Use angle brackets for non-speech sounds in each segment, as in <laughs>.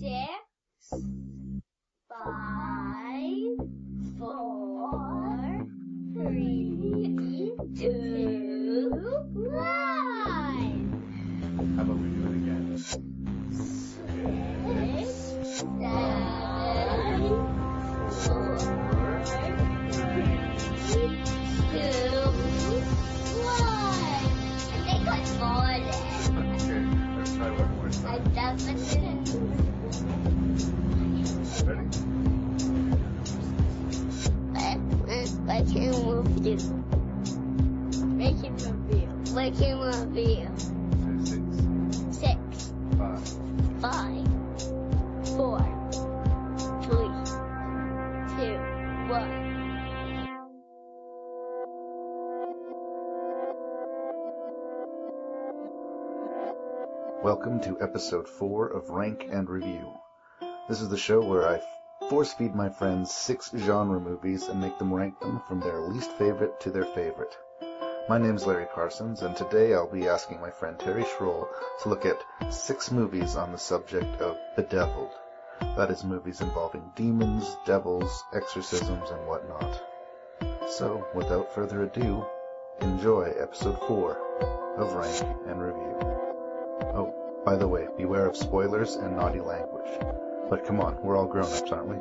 six, five, four, three, two, one. How about we do it again? Six, seven, four, three, two, one. I think I got it. Okay, <laughs> let's try one more I definitely Making review. Making review. Making review. Say six, Six, five, five, four, three, two, one. Welcome to episode 4 of Rank and Review. This is the show where I force feed my friends six genre movies and make them rank them from their least favorite to their favorite. My name's Larry Parsons, and today I'll be asking my friend Terry Schroell to look at six movies on the subject of Bedeviled. That is, movies involving demons, devils, exorcisms, and whatnot. So, without further ado, enjoy episode 4 of Rank and Review. Oh, by the way, beware of spoilers and naughty language. But come on, we're all grown-ups, aren't we?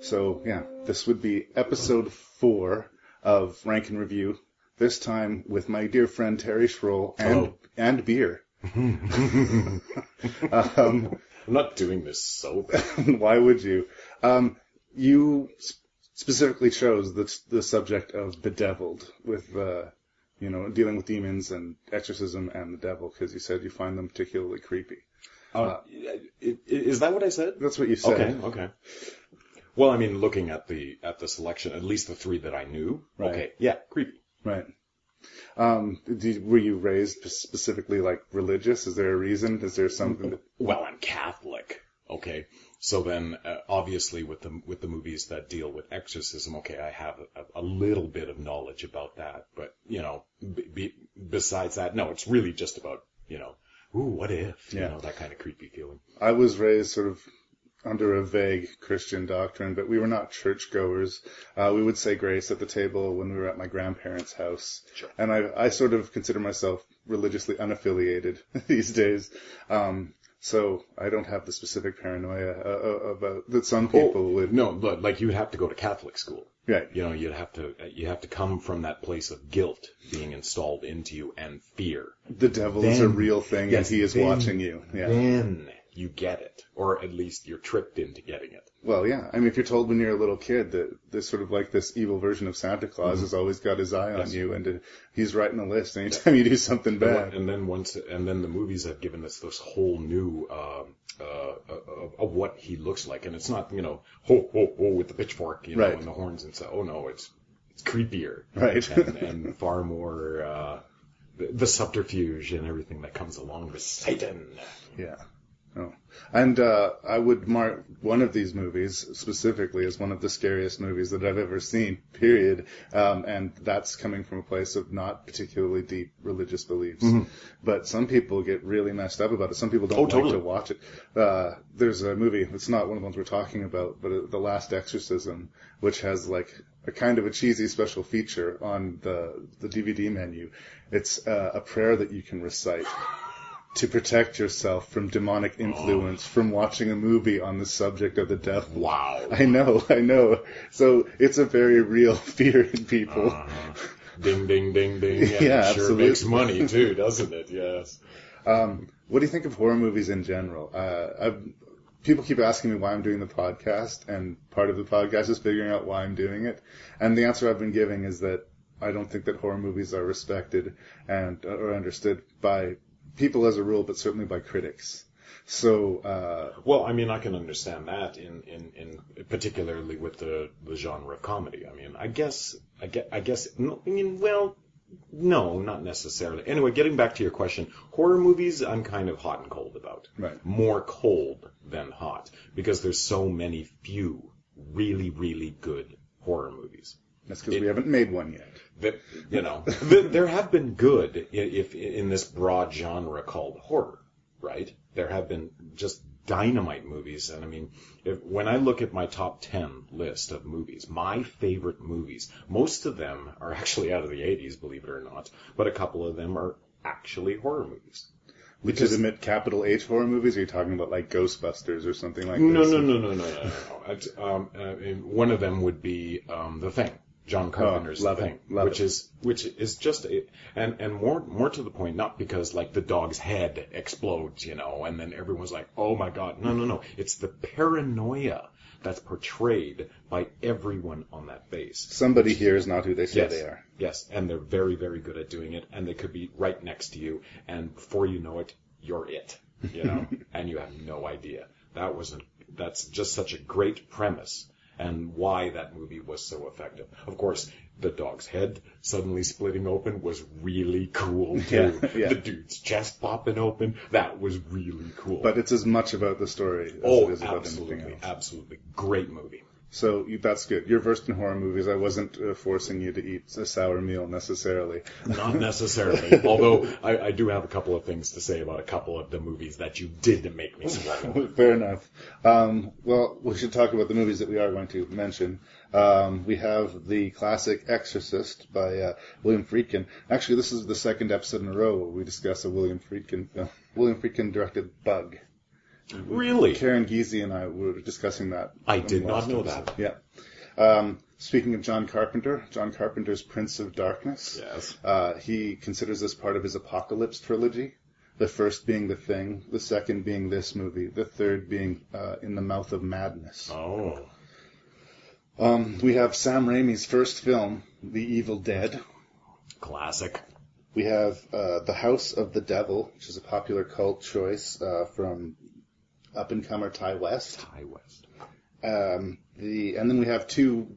So, yeah, this would be episode four of Rank and Review, this time with my dear friend Terry Schroell and, Hello. and beer. <laughs> um, I'm not doing this sober. <laughs> why would you? Um, you s- specifically chose the, the subject of bedeviled with, uh, you know, dealing with demons and exorcism and the devil because you said you find them particularly creepy. Uh, i- i- is that what I said? That's what you said. Okay, okay. Well, I mean, looking at the at the selection, at least the three that I knew. Right. Okay, yeah, creepy. Right. Um, did, were you raised specifically like religious? Is there a reason? Is there something that, Well, I'm Catholic. Okay, so then uh, obviously with the with the movies that deal with exorcism, okay, I have a, a little bit of knowledge about that, but you know, be, be, besides that, no, it's really just about you know, ooh, what if? You know, that kind of creepy feeling. I was raised sort of under a vague Christian doctrine, but we were not churchgoers. Uh, we would say grace at the table when we were at my grandparents' house. Sure. And I, I sort of consider myself religiously unaffiliated <laughs> these days. Um, so I don't have the specific paranoia uh, uh, about that some people would. No, but like you'd have to go to Catholic school. Right. You know, you'd have to you have to come from that place of guilt being installed into you and fear. The devil is a real thing yes, and he is then- watching you. Yeah. Then you get it, or at least you're tricked into getting it. Well, yeah. I mean, if you're told when you're a little kid that this sort of like this evil version of Santa Claus Mm-hmm. has always got his eye on Yes. you and uh, he's writing a list anytime you do something bad. And then once, and then the movies have given us this whole new uh, uh, of, of what he looks like, and it's not you know ho ho ho with the pitchfork, you know, Right. and the horns and so. Oh no, it's it's creepier, Right. and, and far more uh, the subterfuge and everything that comes along with Satan. Yeah. Oh. And uh, I would mark one of these movies specifically as one of the scariest movies that I've ever seen, period. Um, and that's coming from a place of not particularly deep religious beliefs. But some people get really messed up about it. Some people don't Oh, like totally. to watch it. Uh, there's a movie, it's not one of the ones we're talking about, but uh, The Last Exorcism, which has like a kind of a cheesy special feature on the, the DVD menu. It's uh, a prayer that you can recite to protect yourself from demonic influence from watching a movie on the subject of the devil. Wow. I know, I know. So it's a very real <laughs> fear in people. Uh-huh. Ding ding ding ding. <laughs> Yeah, it sure absolutely. makes money <laughs> too, doesn't it? Yes. Um, what do you think of horror movies in general? Uh, I've, people keep asking me why I'm doing the podcast, and part of the podcast is figuring out why I'm doing it. And the answer I've been giving is that I don't think that horror movies are respected and or understood by people as a rule, but certainly by critics. So uh, Well, I mean, I can understand that in, in, in particularly with the, the genre of comedy. I mean, I guess, I guess, I guess, I mean, well, no, not necessarily. Anyway, getting back to your question, horror movies, I'm kind of hot and cold about. Right. More cold than hot because there's so many few really, really good horror movies. That's because we haven't made one yet. that you know th- there have been good i- if in this broad genre called horror right there have been just dynamite movies and i mean if, when i look at my top 10 list of movies my favorite movies most of them are actually out of the 80s believe it or not but a couple of them are actually horror movies Legitimate capital H horror movies? Are you talking about like Ghostbusters or something like no this? no no no no no no, no. Um, uh, one of them would be um, the thing John uh, Carpenter's love The it, Thing, which it. is which is just a, and and more more to the point, not because like the dog's head explodes, you know, and then everyone's like, oh my god, no no no, it's the paranoia that's portrayed by everyone on that base. Somebody here is not who they say Yes. they are. Yes, and they're very very good at doing it, and they could be right next to you, and before you know it, you're it, you know, <laughs> and you have no idea. That was a, that's just such a great premise and why that movie was so effective. Of course, the dog's head suddenly splitting open was really cool too. Yeah, yeah. The dude's chest popping open, that was really cool. But it's as much about the story as oh, it is about absolutely, anything else. absolutely, great movie. So that's good. You're versed in horror movies. I wasn't uh, forcing you to eat a sour meal necessarily. Not <laughs> necessarily. Although I, I do have a couple of things to say about a couple of the movies that you did make me swallow. <laughs> Fair enough. Um, well, we should talk about the movies that we are going to mention. Um, we have the classic Exorcist by uh, William Friedkin. Actually, this is the second episode in a row where we discuss a William Friedkin film. William Friedkin directed Bug. Really? Karen Giese and I were discussing that. I did not know episode. that. Yeah. Um, speaking of John Carpenter, John Carpenter's Prince of Darkness. Yes. Uh, he considers this part of his Apocalypse trilogy. The first being The Thing, the second being this movie, the third being uh, In the Mouth of Madness. Oh. Um, we have Sam Raimi's first film, The Evil Dead. Classic. We have uh, The House of the Devil, which is a popular cult choice uh, from up and comer Ti West. Ti West. Um, the and then we have two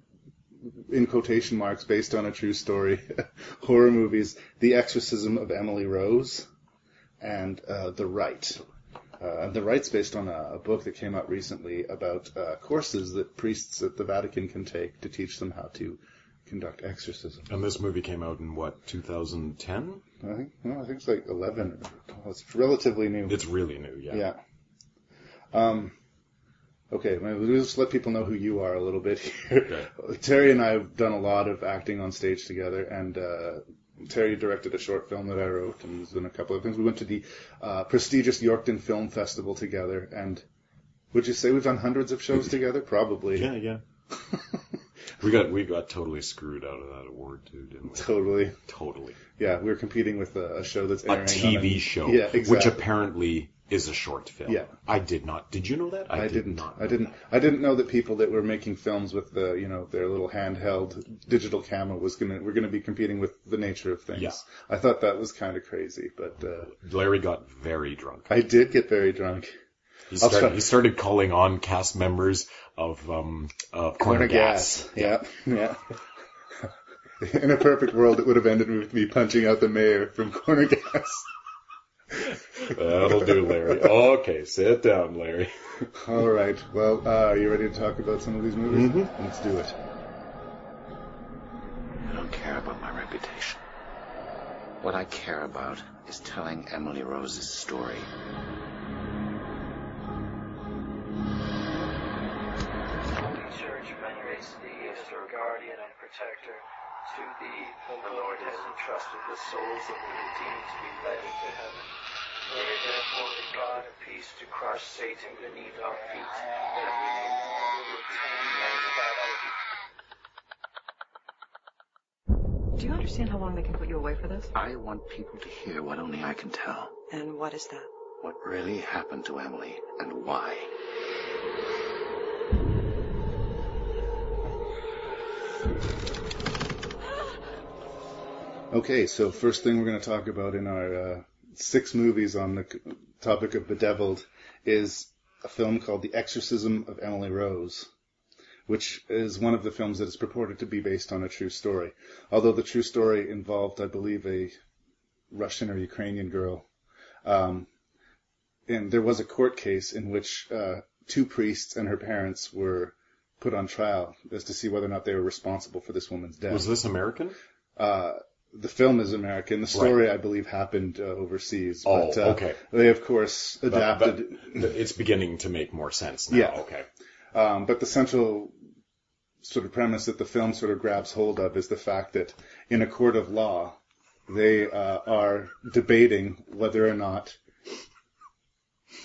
in quotation marks based on a true story <laughs> horror movies: The Exorcism of Emily Rose and uh, The Rite. Uh, The Rite's based on a, a book that came out recently about uh, courses that priests at the Vatican can take to teach them how to conduct exorcism. And this movie came out in what, 2010? I think well, I think it's like eleven. Well, it's relatively new. It's really new, yeah. Yeah. Um, okay, well, just let people know who you are a little bit <laughs> here. Terry and I have done a lot of acting on stage together, and uh, Terry directed a short film that I wrote, and has done a couple of things. We went to the uh, prestigious Yorkton Film Festival together, and would you say we've done hundreds of shows <laughs> together? Probably. Yeah, yeah. <laughs> We got we got totally screwed out of that award too, didn't we? Totally. Totally. Yeah, we were competing with a, a show that's A TV show, Yeah, exactly. which apparently is a short film. Yeah. I did not. Did you know that? I, did didn't. Not I didn't. I didn't know that people that were making films with the, you know, their little handheld digital camera was gonna, we're gonna be competing with the nature of things. Yeah. I thought that was kind of crazy, but uh. Larry got very drunk. I did get very drunk. He started, try- he started calling on cast members of um of Corner, Gas. Yeah, yeah. <laughs> In a perfect world, it would have ended with me punching out the mayor from Corner Gas. <laughs> That'll do, Larry. Okay, sit down, Larry. All right. Well, uh, are you ready to talk about some of these movies? Mhm. Let's do it. I don't care about my reputation. What I care about is telling Emily Rose's story. Church venerates thee as her guardian and protector. To thee, the Lord has entrusted the souls of the redeemed to be led into heaven. Pray therefore to God of peace to crush Satan beneath our feet, that we may no longer retain manufactured. Do you understand how long they can put you away for this? I want people to hear what only I can tell. And what is that? What really happened to Emily and why. Okay, so first thing we're going to talk about in our uh, six movies on the topic of Bedeviled is a film called The Exorcism of Emily Rose, which is one of the films that is purported to be based on a true story. Although the true story involved, I believe, a Russian or Ukrainian girl. Um, and there was a court case in which uh, two priests and her parents were put on trial as to see whether or not they were responsible for this woman's death. Was this American? uh, the film is American. The story, I believe, happened uh, overseas. Oh, but, uh, okay. They, of course, adapted. but it's beginning to make more sense now. Yeah. Okay. Um, but the central sort of premise that the film sort of grabs hold of is the fact that in a court of law, they uh, are debating whether or not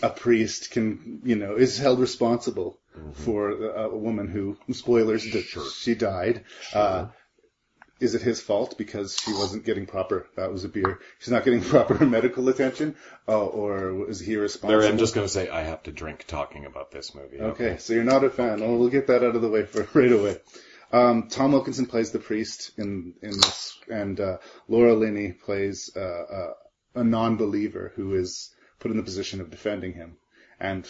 a priest can, you know, is held responsible for a, a woman who, spoilers, that she died. Uh, is it his fault because she wasn't getting proper, that was a beer, she's not getting <laughs> proper medical attention? Oh, or is he responsible? Larry, I'm just going to say I have to drink talking about this movie. Okay, so you're not a fan. Well, we'll get that out of the way for <laughs> right away. Um, Tom Wilkinson plays the priest in in this, and uh, Laura Linney plays uh, uh, a non-believer who is put in the position of defending him. And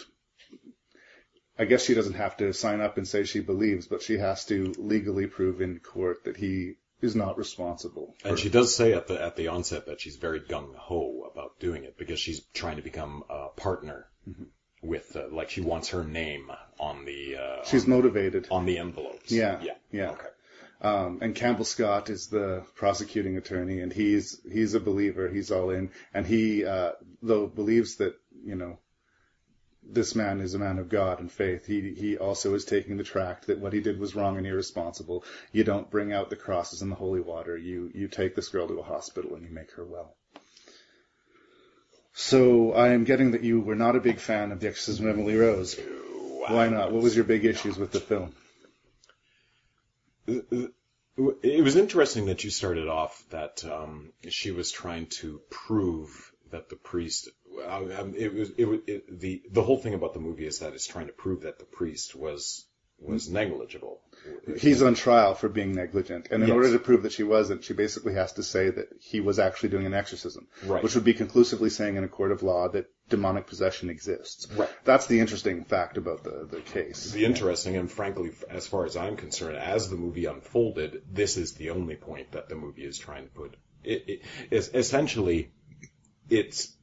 I guess she doesn't have to sign up and say she believes, but she has to legally prove in court that he is not responsible. And she does say at the at the onset that she's very gung ho about doing it because she's trying to become a partner Mm-hmm. with, uh, like, she wants her name on the uh, She's on, motivated. on the envelopes. Yeah, yeah, yeah. Okay. Um, and Campbell Scott is the prosecuting attorney, and he's he's a believer. He's all in, and he uh, though believes that you know this man is a man of God and faith. He he also is taking the tract that what he did was wrong and irresponsible. You don't bring out the crosses and the holy water. You you take this girl to a hospital and you make her well. So I am getting that you were not a big fan of The Exorcism of Emily Rose. Why not? What was your big issues with the film? It was interesting that you started off that um, she was trying to prove that the priest. Um, it was it, it the the whole thing about the movie is that it's trying to prove that the priest was was negligible. He's on trial for being negligent, and in Yes. order to prove that she wasn't, she basically has to say that he was actually doing an exorcism, Right. which would be conclusively saying in a court of law that demonic possession exists. Right. That's the interesting fact about the, the case. The interesting and frankly, as far as I'm concerned, as the movie unfolded, this is the only point that the movie is trying to put. It, it is essentially, it's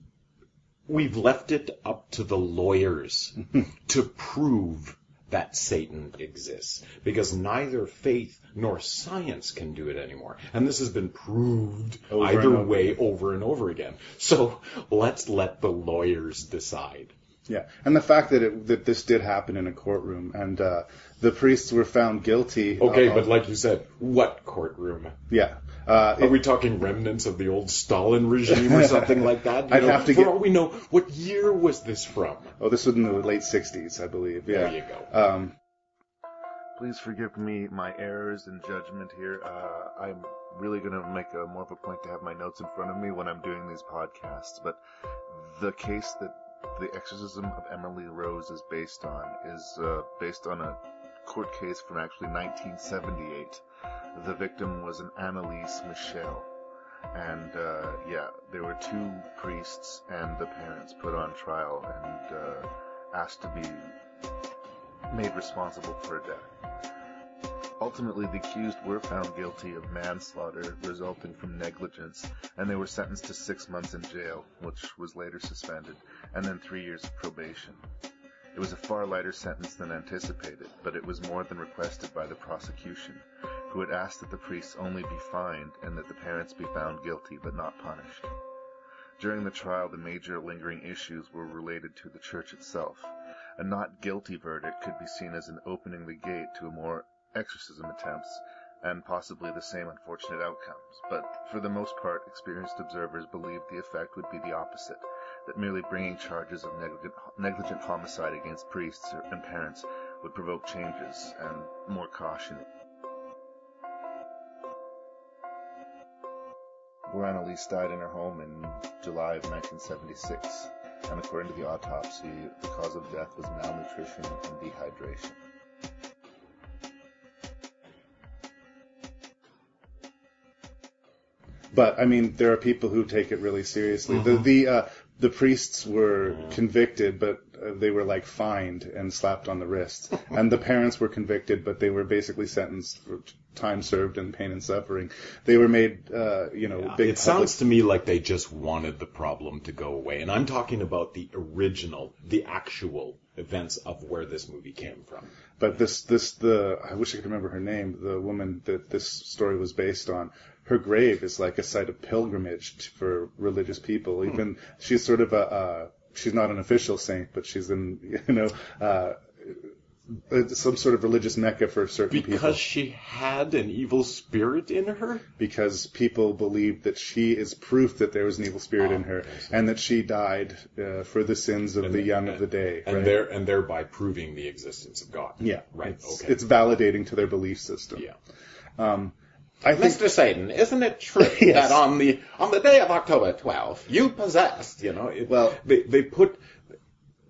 we've left it up to the lawyers <laughs> to prove that Satan exists because neither faith nor science can do it anymore. And this has been proved Over either over way over and over again. So let's let the lawyers decide. Yeah, and the fact that it, that this did happen in a courtroom, and uh, the priests were found guilty. Okay, of- but like you said, what courtroom? yeah, uh, Are we talking remnants of the old Stalin regime or something like that? <laughs> You I'd know, have to get for get- all we know, what year was this from? oh, this was in the late '60s, I believe. Yeah. There you go. Um, Please forgive me my errors in judgment here. Uh, I'm really going to make a more of a point to have my notes in front of me when I'm doing these podcasts. But the case that the exorcism of Emily Rose is based on is uh, based on a court case from actually 1978. The victim was an Anneliese Michel, And uh, yeah, there were two priests and the parents put on trial and uh, asked to be made responsible for her death. Ultimately, the accused were found guilty of manslaughter resulting from negligence, and they were sentenced to six months in jail, which was later suspended, and then three years of probation. It was a far lighter sentence than anticipated, but it was more than requested by the prosecution, who had asked that the priests only be fined and that the parents be found guilty but not punished. During the trial, the major lingering issues were related to the church itself. A not guilty verdict could be seen as an opening the gate to a more exorcism attempts and possibly the same unfortunate outcomes. But for the most part, experienced observers believed the effect would be the opposite, that merely bringing charges of negligent, negligent homicide against priests and parents would provoke changes and more caution. Anneliese died in her home in July of 1976, and according to the autopsy, the cause of death was malnutrition and dehydration. But I mean, there are people who take it really seriously. The the uh, the priests were convicted, but uh, they were like fined and slapped on the wrist, <laughs> and the parents were convicted, but they were basically sentenced for time served and pain and suffering. They were made, uh, you know, big. it public- sounds to me like they just wanted the problem to go away. And I'm talking about the original, the actual events of where this movie came from. But this, this, the, I wish I could remember her name, the woman that this story was based on. Her grave is like a site of pilgrimage for religious people. Even, she's sort of a, uh, she's not an official saint, but she's in, <laughs> you know, uh, some sort of religious mecca for certain people. Because she had an evil spirit in her? because people believe that she is proof that there was an evil spirit in her, and that she died uh, for the sins of the young of the day. And right? there and thereby proving the existence of God. yeah, Right. It's, okay. it's validating to their belief system. yeah. Um, I think Mr. Satan, isn't it true <laughs> Yes. that on the on the day of October 12th, you possessed, you know, it, Well- they they put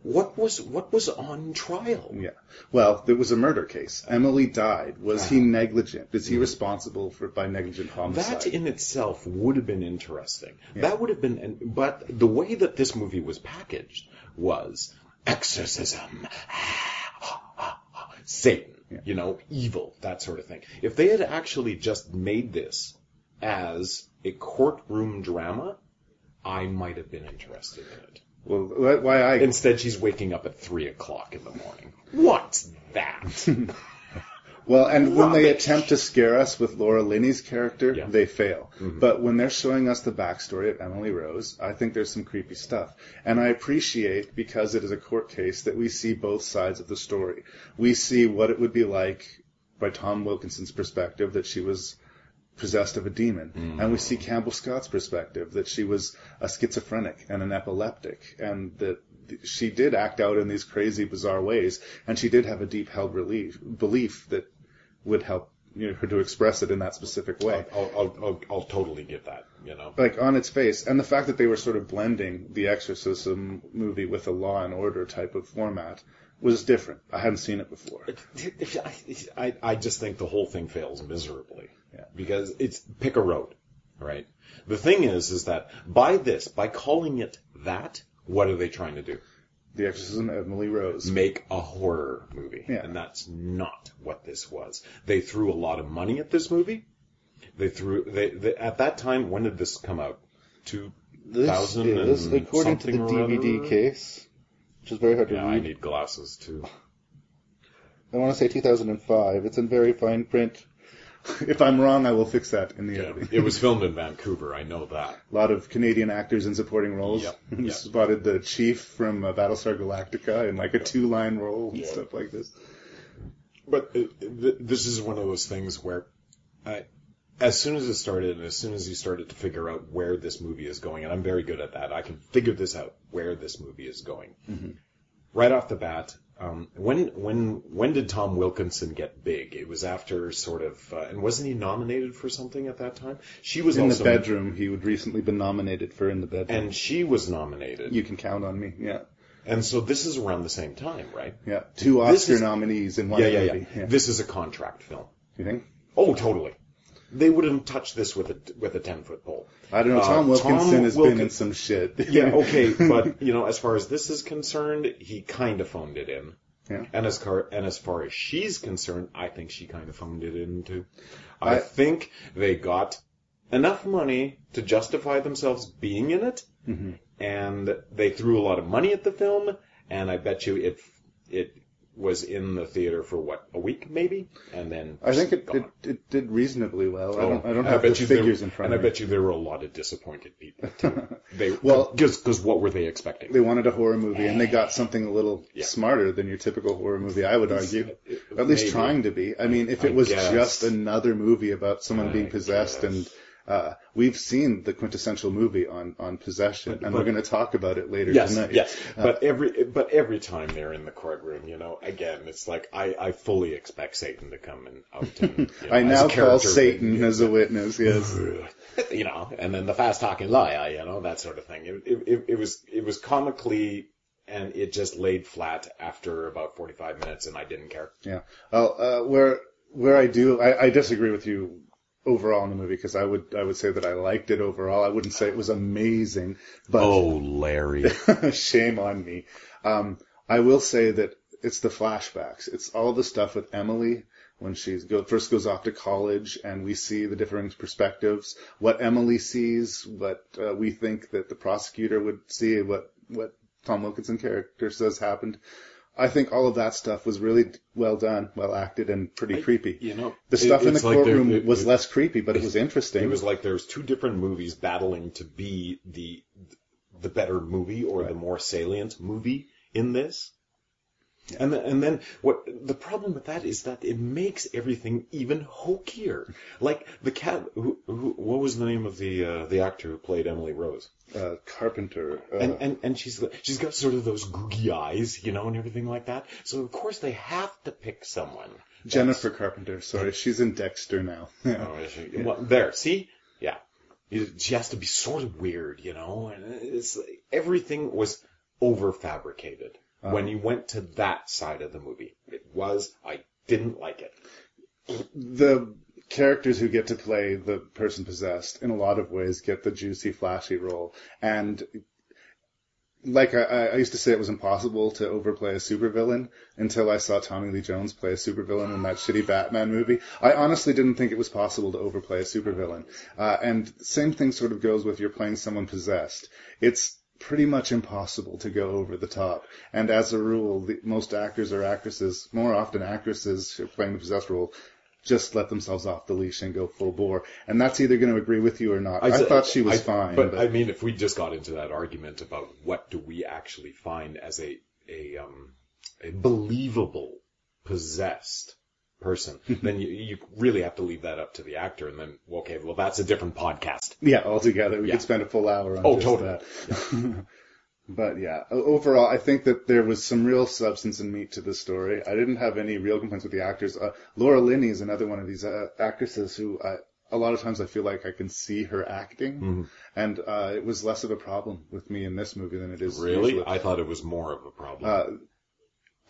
what was what was on trial? Yeah. Well, there was a murder case. Emily died. Was he ah. negligent? Is he hmm. responsible for by negligent homicide? That in itself would have been interesting. That would have been, but the way that this movie was packaged was exorcism, <sighs> Satan, you know, evil, that sort of thing. If they had actually just made this as a courtroom drama, I might have been interested in it. well, wh- why I Instead, she's waking up at three o'clock in the morning. What's that? <laughs> Well, and when they attempt to scare us with Laura Linney's character, Yeah. they fail. Mm-hmm. But when they're showing us the backstory of Emily Rose, I think there's some creepy stuff. And I appreciate, because it is a court case, that we see both sides of the story. We see what it would be like, by Tom Wilkinson's perspective, that she was possessed of a demon. Mm. And we see Campbell Scott's perspective, that she was a schizophrenic and an epileptic, and that she did act out in these crazy, bizarre ways, and she did have a deep held relief, belief that would help you know, her to express it in that specific way. I'll, I'll, I'll, I'll totally get that, you know. Like on its face, and the fact that they were sort of blending the exorcism movie with a Law and Order type of format was different. I hadn't seen it before. I, I just think the whole thing fails miserably. Yeah. Because it's pick a road, right? The thing is, is that by this, by calling it that, what are they trying to do? The Exorcism of Emily Rose. Make a horror movie. Yeah. And that's not what this was. They threw a lot of money at this movie. They threw, they, they at that time, when did this come out? 2000 this is, and according to the DVD other? case, which is very hard to Yeah, I need glasses too. I want to say 2005. It's in very fine print. If I'm wrong, I will fix that in the Yeah. editing. It was filmed in Vancouver, I know that. A lot of Canadian actors in supporting roles. Yep, <laughs> We yep. spotted the chief from uh, Battlestar Galactica in like a two-line role and stuff like this. But uh, th- this is one of those things where, I, as soon as it started, and as soon as you started to figure out where this movie is going, and I'm very good at that, I can figure this out where this movie is going. Right off the bat, um, when when when did Tom Wilkinson get big? It was after sort of, uh, and wasn't he nominated for something at that time? She was In also, the bedroom, he would recently been nominated for In the Bedroom. and she was nominated, you can count on me. Yeah, and so this is around the same time, right? yeah. Two Oscar is- nominees in one Yeah, yeah, movie. yeah. This is a contract film. you think? Oh, totally. They wouldn't touch this with a with a ten foot pole. I don't know. Uh, Tom Wilkinson Tom has Wilkin- been in some shit. <laughs> Yeah, okay, <laughs> but you know, as far as this is concerned, he kind of phoned it in. Yeah. And as car and as far as she's concerned, I think she kind of phoned it in too. I, I- think they got enough money to justify themselves being in it, Mm-hmm. and they threw a lot of money at the film. And I bet you it it was in the theater for what a week maybe, and then I think it, it, it did reasonably well. I Oh, don't, I don't oh, and have bet the you there- figures in front of me. and of I bet you there were a lot of disappointed people too. <laughs> They Well- because what were they expecting? They wanted a horror movie, and they got something a little Yeah. smarter than your typical horror movie. I would argue, at least Maybe. trying to be. I mean, if it I was just another movie about someone I being possessed, guess. and uh, we've seen the quintessential movie on on possession, and but- we're going to talk about it later Yes, tonight. yes. Uh, But every but every time they're in the courtroom, you know, again, it's like I, I fully expect Satan to come and out. And, you <laughs> know, I now call Satan as a witness. Yes. <laughs> you know, and then the fast talking liar, you know, that sort of thing. It, it, it, it was it was comically, and it just laid flat after about forty five minutes, and I didn't care. Yeah. Well, uh, where where I do, I, I disagree with you overall in the movie because I would I would say that I liked it overall. I wouldn't say it was amazing, but Oh, Larry. <laughs> shame on me. Um, I will say that it's the flashbacks. It's all the stuff with Emily when she go, first goes off to college, and we see the differing perspectives. What Emily sees, what uh, we think that the prosecutor would see, what what Tom Wilkinson character says happened. I think all of that stuff was really well done, well acted, and pretty creepy. You know, The stuff it- in the like courtroom it- was it- less creepy, but it was <laughs> interesting. It was like there was two different movies battling to be the the better movie or the more salient movie in this. And then, and then what the problem with that is that it makes everything even hokier. Like the cat, who, who, what was the name of the uh, the actor who played Emily Rose? uh, Carpenter. Uh, And and and she's she's got sort of those googie eyes, you know, and everything like that. So of course they have to pick someone. Jennifer Carpenter. Sorry, she's in Dexter now. <laughs> Oh, is she? Well, there, see? Yeah. She has to be sort of weird, you know? And it's everything was over fabricated when you went to that side of the movie. It was, I didn't like it. the characters who get to play the person possessed in a lot of ways get the juicy, flashy role. And like I, I used to say, it was impossible to overplay a supervillain until I saw Tommy Lee Jones play a supervillain in that shitty Batman movie. I honestly didn't think it was possible to overplay a supervillain. Uh, and same thing sort of goes with you're playing someone possessed. It's pretty much impossible to go over the top. And as a rule, the, most actors or actresses, more often actresses who are playing the possessed role, just let themselves off the leash and go full bore. And that's either going to agree with you or not. I, said- thought she was I- fine. But, I mean, if we just got into that argument about what do we actually find as a, a, um, a believable possessed person, then you, you really have to leave that up to the actor and then, okay, well, that's a different podcast. Yeah, altogether, we Yeah. could spend a full hour on Oh, just totally. that. <laughs> but yeah, overall, I think that there was some real substance and meat to the story. I didn't have any real complaints with the actors. Uh, Laura Linney is another one of these uh, actresses who I, a lot of times I feel like I can see her acting, Mm-hmm. and uh, it was less of a problem with me in this movie than it is Really? usually. I thought it was more of a problem.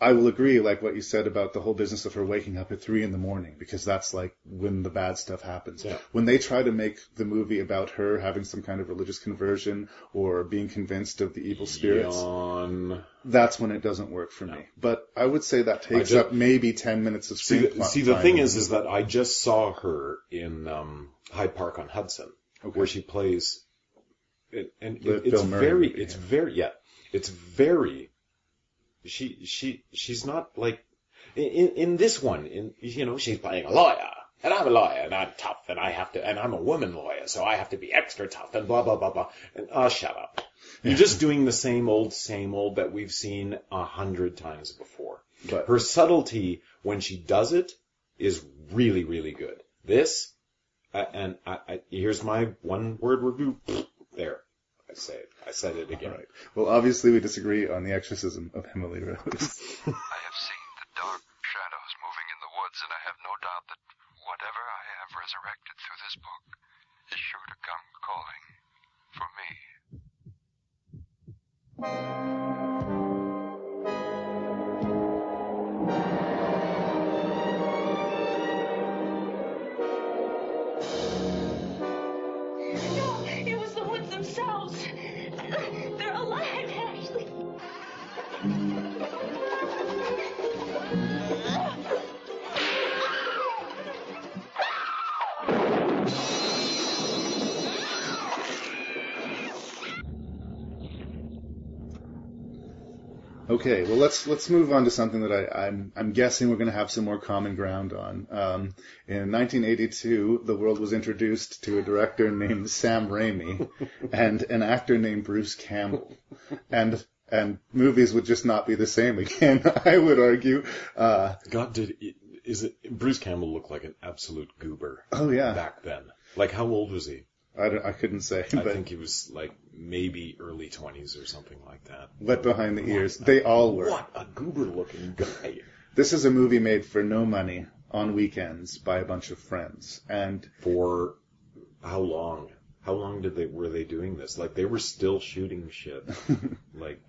I will agree, like what you said about the whole business of her waking up at three in the morning, because that's like when the bad stuff happens. Yeah. When they try to make the movie about her having some kind of religious conversion or being convinced of the evil spirits, Yawn. that's when it doesn't work for me. But I would say that takes ju- up maybe ten minutes of See, screen the, see, the thing is, is that I just saw her in um, Hyde Park on Hudson, where she plays, it, and it, it's very, movie, it's yeah. very, yeah, it's very. She, she, she's not like in, in this one. In you know, she's playing a lawyer, and I'm a lawyer, and I'm tough, and I have to, and I'm a woman lawyer, so I have to be extra tough, and blah blah blah blah. And oh, shut up! You're just doing the same old, same old that we've seen a hundred times before. But- her subtlety when she does it is really, really good. This, uh, and I, I, here's my one word review. There, I say it. I said it again. All right. Well, obviously we disagree on the exorcism of Emily Rose. <laughs> I have seen the dark shadows moving in the woods, and I have no doubt that whatever I have resurrected through this book is sure to come calling for me. Okay, well let's let's move on to something that I, I'm I'm guessing we're going to have some more common ground on. Um, in 1982, the world was introduced to a director named Sam Raimi <laughs> and an actor named Bruce Campbell, and and movies would just not be the same again. <laughs> I would argue. Uh, God, did is it Bruce Campbell looked like an absolute goober oh yeah, back then? Like how old was he? I, I couldn't say, I think he was like maybe early twenties or something like that. wet behind the ears. They all were. What a goober looking guy. This is a movie made for no money on weekends by a bunch of friends, and For how long? How long did they were they doing this? Like they were still shooting shit <laughs> like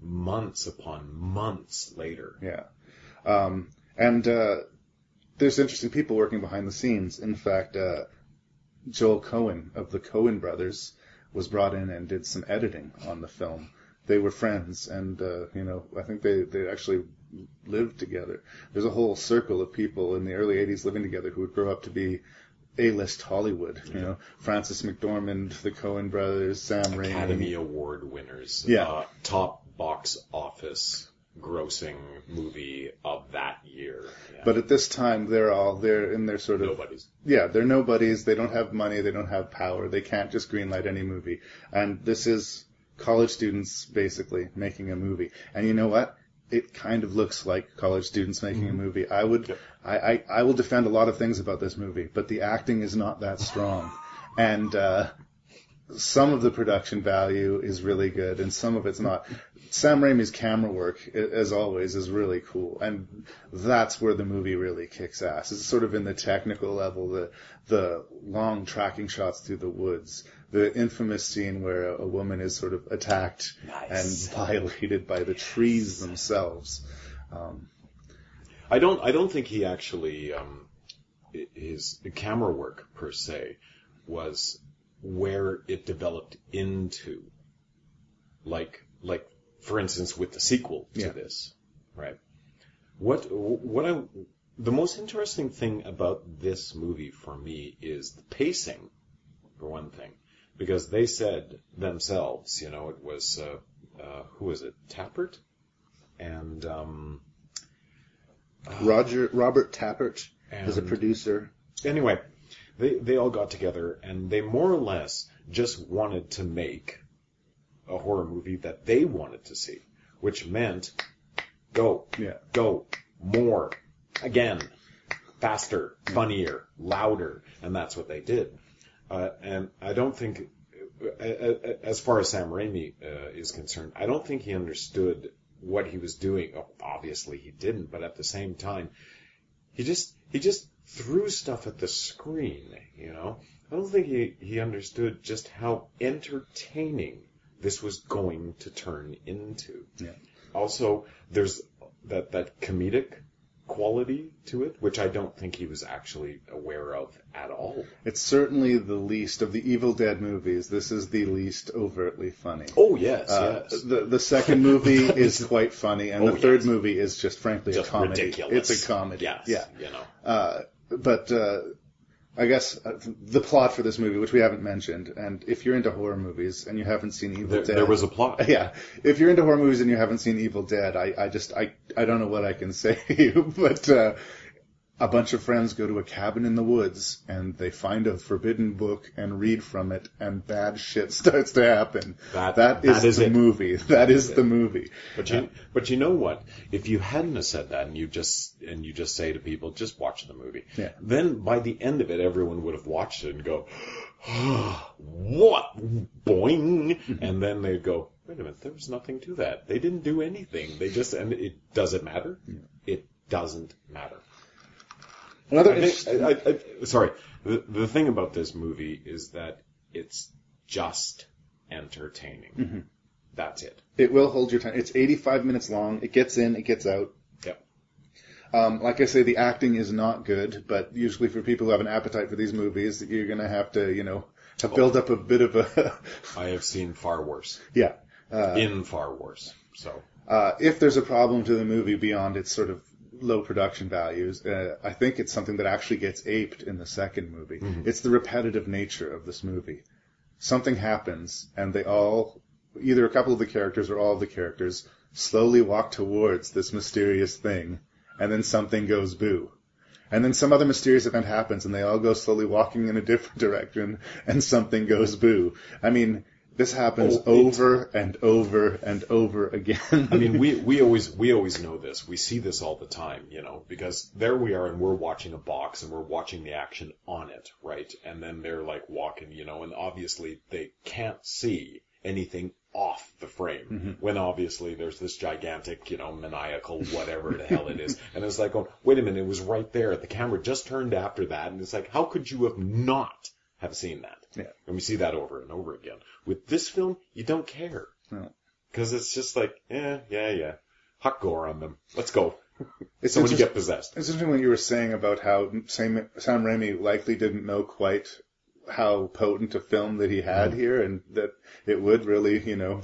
months upon months later. Yeah. Um, and uh, there's interesting people working behind the scenes. In fact, uh, Joel Coen of the Coen brothers was brought in and did some editing on the film. They were friends, and uh, you know, I think they they actually lived together. There's a whole circle of people in the early '80s living together who would grow up to be A-list Hollywood. You know, Frances McDormand, the Coen brothers, Sam Raimi. Academy Award winners. Yeah. Uh, top box office grossing movie of that year. Yeah. But at this time, they're all they're in their sort of Nobody's. yeah, they're nobodies. They don't have money. They don't have power. They can't just greenlight any movie. And this is college students basically making a movie. And you know what? It kind of looks like college students making a movie. I would, Yep. I, I, I will defend a lot of things about this movie, but the acting is not that strong. And, uh, some of the production value is really good and some of it's not. Sam Raimi's camera work, as always, is really cool, and that's where the movie really kicks ass. It's sort of in the technical level, the the long tracking shots through the woods, the infamous scene where a, a woman is sort of attacked Nice. and <laughs> violated by the trees themselves. Um, I don't. I don't think he actually um, his camera work per se was where it developed into, like like for instance with the sequel to Yeah. this, right? What what I the most interesting thing about this movie for me is the pacing, for one thing, because they said themselves, you know, it was uh, uh, who was it, Tapert, and um, Roger Robert Tapert is a producer. anyway, they they all got together and they more or less just wanted to make a horror movie that they wanted to see, which meant go, Yeah. go, more, again, faster, funnier, louder, and that's what they did. Uh, and I don't think, as far as Sam Raimi uh, is concerned, I don't think he understood what he was doing. Oh, obviously, he didn't, but at the same time, he just he just threw stuff at the screen. You know, I don't think he he understood just how entertaining this was going to turn into. Yeah. Also, there's that that comedic quality to it, which I don't think he was actually aware of at all. It's certainly the least of the Evil Dead movies. This is the least overtly funny. Oh yes, Uh, yes. the the second movie <laughs> is quite funny, and Oh, the third yes. movie is just frankly Just a comedy. ridiculous. It's a comedy. Yes, Yeah. you know. Uh, but uh, I guess uh, the plot for this movie, which we haven't mentioned, and if you're into horror movies and you haven't seen Evil There, Dead, there was a plot. <laughs> yeah, if you're into horror movies and you haven't seen Evil Dead, I, I just I I don't know what I can <laughs> say to you, but uh, a bunch of friends go to a cabin in the woods and they find a forbidden book and read from it, and bad shit <laughs> starts to happen. That- that is, that is the it. movie. <laughs> That is it. the movie. But you, but you know what? If you hadn't have said that, and you just and you just say to people, just watch the movie, Yeah. then by the end of it, everyone would have watched it and go, <gasps> "What? Boing!" <laughs> and then they'd go, "Wait a minute, there was nothing to that. They didn't do anything. They just and it doesn't matter? It doesn't matter." Another I think, I, I, sorry. The, the thing about this movie is that it's just entertaining. Mm-hmm. That's it. It will hold your time. It's 85 minutes long. It gets in, it gets out. Yep. Um, like I say, the acting is not good, but usually for people who have an appetite for these movies, you're going to have to, you know, to build up a bit of a, <laughs> I have seen far worse. yeah. Uh, in far worse. So uh, if there's a problem to the movie beyond its sort of low production values, uh, I think it's something that actually gets aped in the second movie. It's the repetitive nature of this movie. Something happens, and they all, either a couple of the characters or all of the characters, slowly walk towards this mysterious thing, and then something goes boo. And then some other mysterious event happens, and they all go slowly walking in a different <laughs> direction, and something goes boo. I mean, this happens Oh, over and over and over again. I mean, we we always we always know this. We see this all the time, you know, because there we are and we're watching a box and we're watching the action on it, right? And then they're like walking, you know, and obviously they can't see anything off the frame mm-hmm. when obviously there's this gigantic, you know, maniacal whatever the hell it is. <laughs> And it's like, oh, wait a minute, it was right there. The camera just turned after that. And it's like, how could you have not have seen that? Yeah. And we see that over and over again. With this film, you don't care. No. Cause it's just like, yeah, yeah, yeah. Hot gore on them. Let's go. <laughs> It's Someone to interest- get possessed. It's interesting what you were saying about how Sam, Sam Raimi likely didn't know quite how potent a film that he had Mm-hmm. here, and that it would really, you know,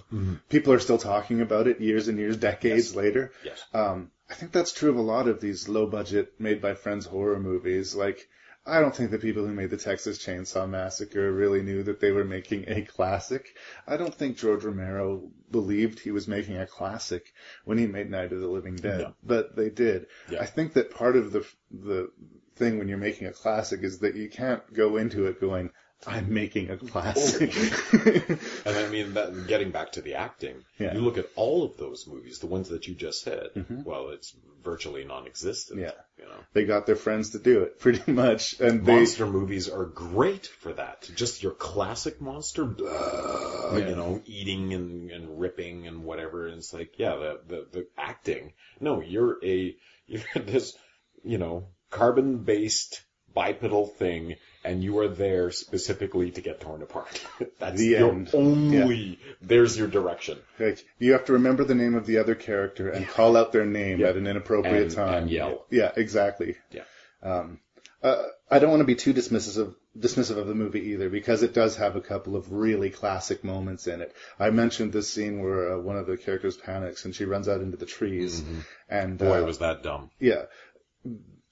people are still talking about it years and years, decades Yes. later. Yes. Um, I think that's true of a lot of these low budget, made by friends horror movies. Like, I don't think the people who made the Texas Chainsaw Massacre really knew that they were making a classic. I don't think George Romero believed he was making a classic when he made Night of the Living Dead, No. but they did. Yeah. I think that part of the the thing when you're making a classic is that you can't go into it going, "I'm making a classic." <laughs> And I mean, that, getting back to the acting, Yeah. you look at all of those movies, the ones that you just said. Mhm. Well, it's virtually non-existent. Yeah. You know, they got their friends to do it <laughs> pretty much, and they monster movies are great for that. Just your classic monster, blah, Yeah. you know, eating and, and ripping and whatever. And it's like, yeah, the, the the acting. No, you're a <laughs> you're this, you know, carbon-based bipedal thing, and you are there specifically to get torn apart. <laughs> That's The your end. only. There's your direction. Like you have to remember the name of the other character and call out their name Yeah. at an inappropriate And- time. and yell. Yeah, exactly. Yeah. Um, uh, I don't want to be too dismissive of, dismissive of the movie either because it does have a couple of really classic moments in it. I mentioned this scene where uh, one of the characters panics and she runs out into the trees, and Boy, uh, was that dumb. yeah,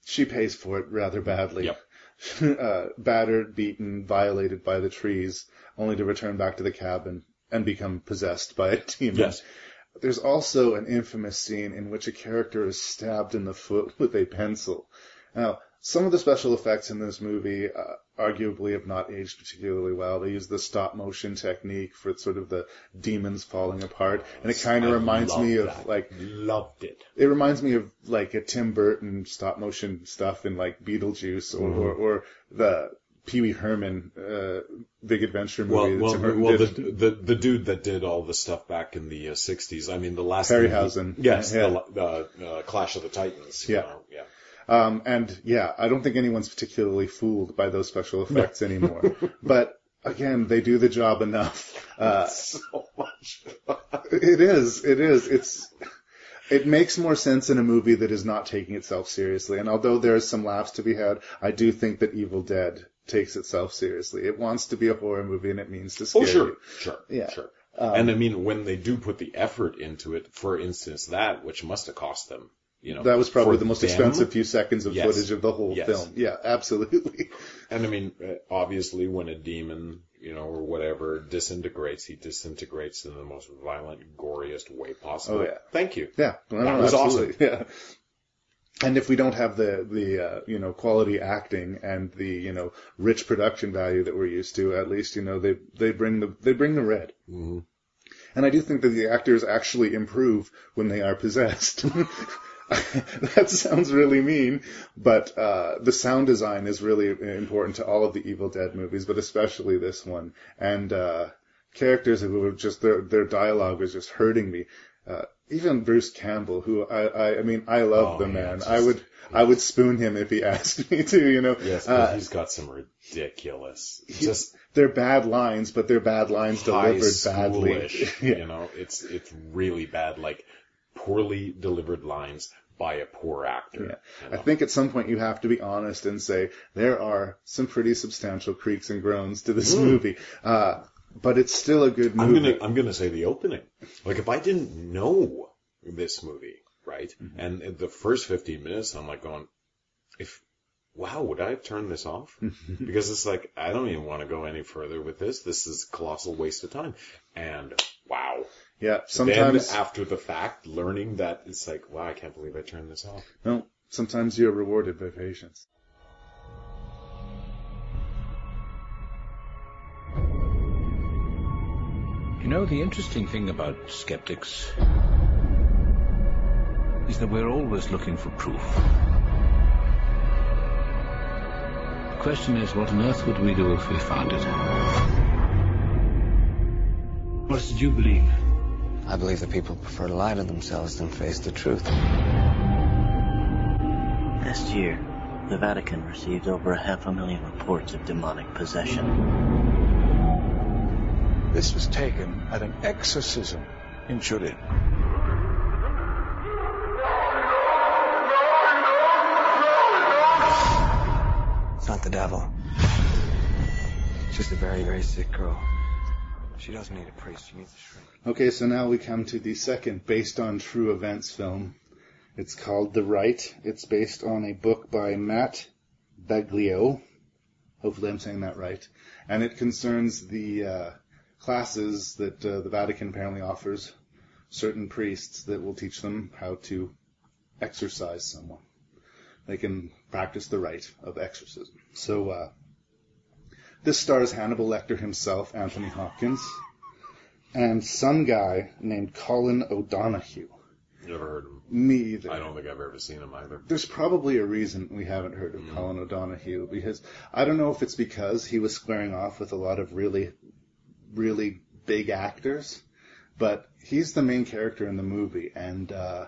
she pays for it rather badly. Yep. <laughs> uh, battered, beaten, violated by the trees, only to return back to the cabin and become possessed by a demon. Yes. There's also an infamous scene in which a character is stabbed in the foot with a pencil. Now, some of the special effects in this movie uh, arguably have not aged particularly well. They use the stop motion technique for sort of the demons falling apart, and it kind of reminds me of that. like Loved it. it reminds me of like a Tim Burton stop motion stuff in like Beetlejuice or or, or the Pee Wee Herman uh, Big Adventure movie. that well, well, the, the the dude that did all the stuff back in the uh, '60s. I mean, the last Harryhausen. yes, Yeah. the uh, uh, Clash of the Titans. Yeah. know, yeah. Um, and yeah, I don't think anyone's particularly fooled by those special effects anymore. <laughs> but again, they do the job enough. <laughs> Uh, so much. it is, it is, it's, it makes more sense in a movie that is not taking itself seriously. And although there is some laughs to be had, I do think that Evil Dead takes itself seriously. It wants to be a horror movie and it means to scare Oh, sure, you. sure, Yeah. sure. Um, and I mean, when they do put the effort into it, for instance, that which must have cost them, you know, That was probably the most them- expensive few seconds of Yes. footage of the whole Yes. film. Yeah, absolutely. <laughs> And I mean, obviously, when a demon, you know, or whatever disintegrates, he disintegrates in the most violent, goriest way possible. Oh, yeah. Thank you. Yeah, no, That no, was absolutely. <laughs> Yeah. And if we don't have the the uh, you know quality acting and the you know rich production value that we're used to, at least you know they they bring the they bring the red. hmm And I do think that the actors actually improve when they are possessed. <laughs> <laughs> that sounds really mean, but uh, the sound design is really important to all of the Evil Dead movies, but especially this one. And uh, characters who were just their their dialogue was just hurting me. Uh, even Bruce Campbell, who I, I, I mean, I love Oh, the yeah, man. just- I would, I would spoon him if he <laughs> asked me to. You know, Yes, but uh, he's got some ridiculous, he- just they're bad lines, but they're bad lines delivered badly. <laughs> yeah. You know, it's it's really bad, like poorly delivered lines by a poor actor. Yeah. you I think at some point you have to be honest and say there are some pretty substantial creaks and groans to this Mm. movie. Uh, but it's still a good I'm movie. gonna I'm gonna say the opening. Like if I didn't know this movie, right, Mm-hmm. and the first 15 minutes, I'm like going, if wow, would I have turned this off? <laughs> because it's like I don't even want to go any further with this. This is a colossal waste of time. And wow. Yeah, sometimes then after the fact, learning that it's like, wow, I can't believe I turned this off. no, sometimes you're rewarded by patience. You know, the interesting thing about skeptics is that we're always looking for proof. The question is, what on earth would we do if we found it? What did you believe? I believe that people prefer to lie to themselves than face the truth. Last year, the Vatican received over a half a million reports of demonic possession. This was taken at an exorcism in Turin. It's not the devil. It's just a very, very sick girl. She doesn't need a priest. She needs a shrink. Okay, so now we come to the second based on true events film. It's called The Rite. It's based on a book by Matt Baglio. Hopefully, I'm saying that right. And it concerns the uh, classes that uh, the Vatican apparently offers certain priests that will teach them how to exorcise someone. They can practice the rite of exorcism. So, uh, this stars Hannibal Lecter himself, Anthony Hopkins, and some guy named Colin O'Donoghue. Never heard of him. Me either. I don't think I've ever seen him either. There's probably a reason we haven't heard of Colin O'Donoghue because I don't know if it's because he was squaring off with a lot of really, really big actors, but he's the main character in the movie, and uh,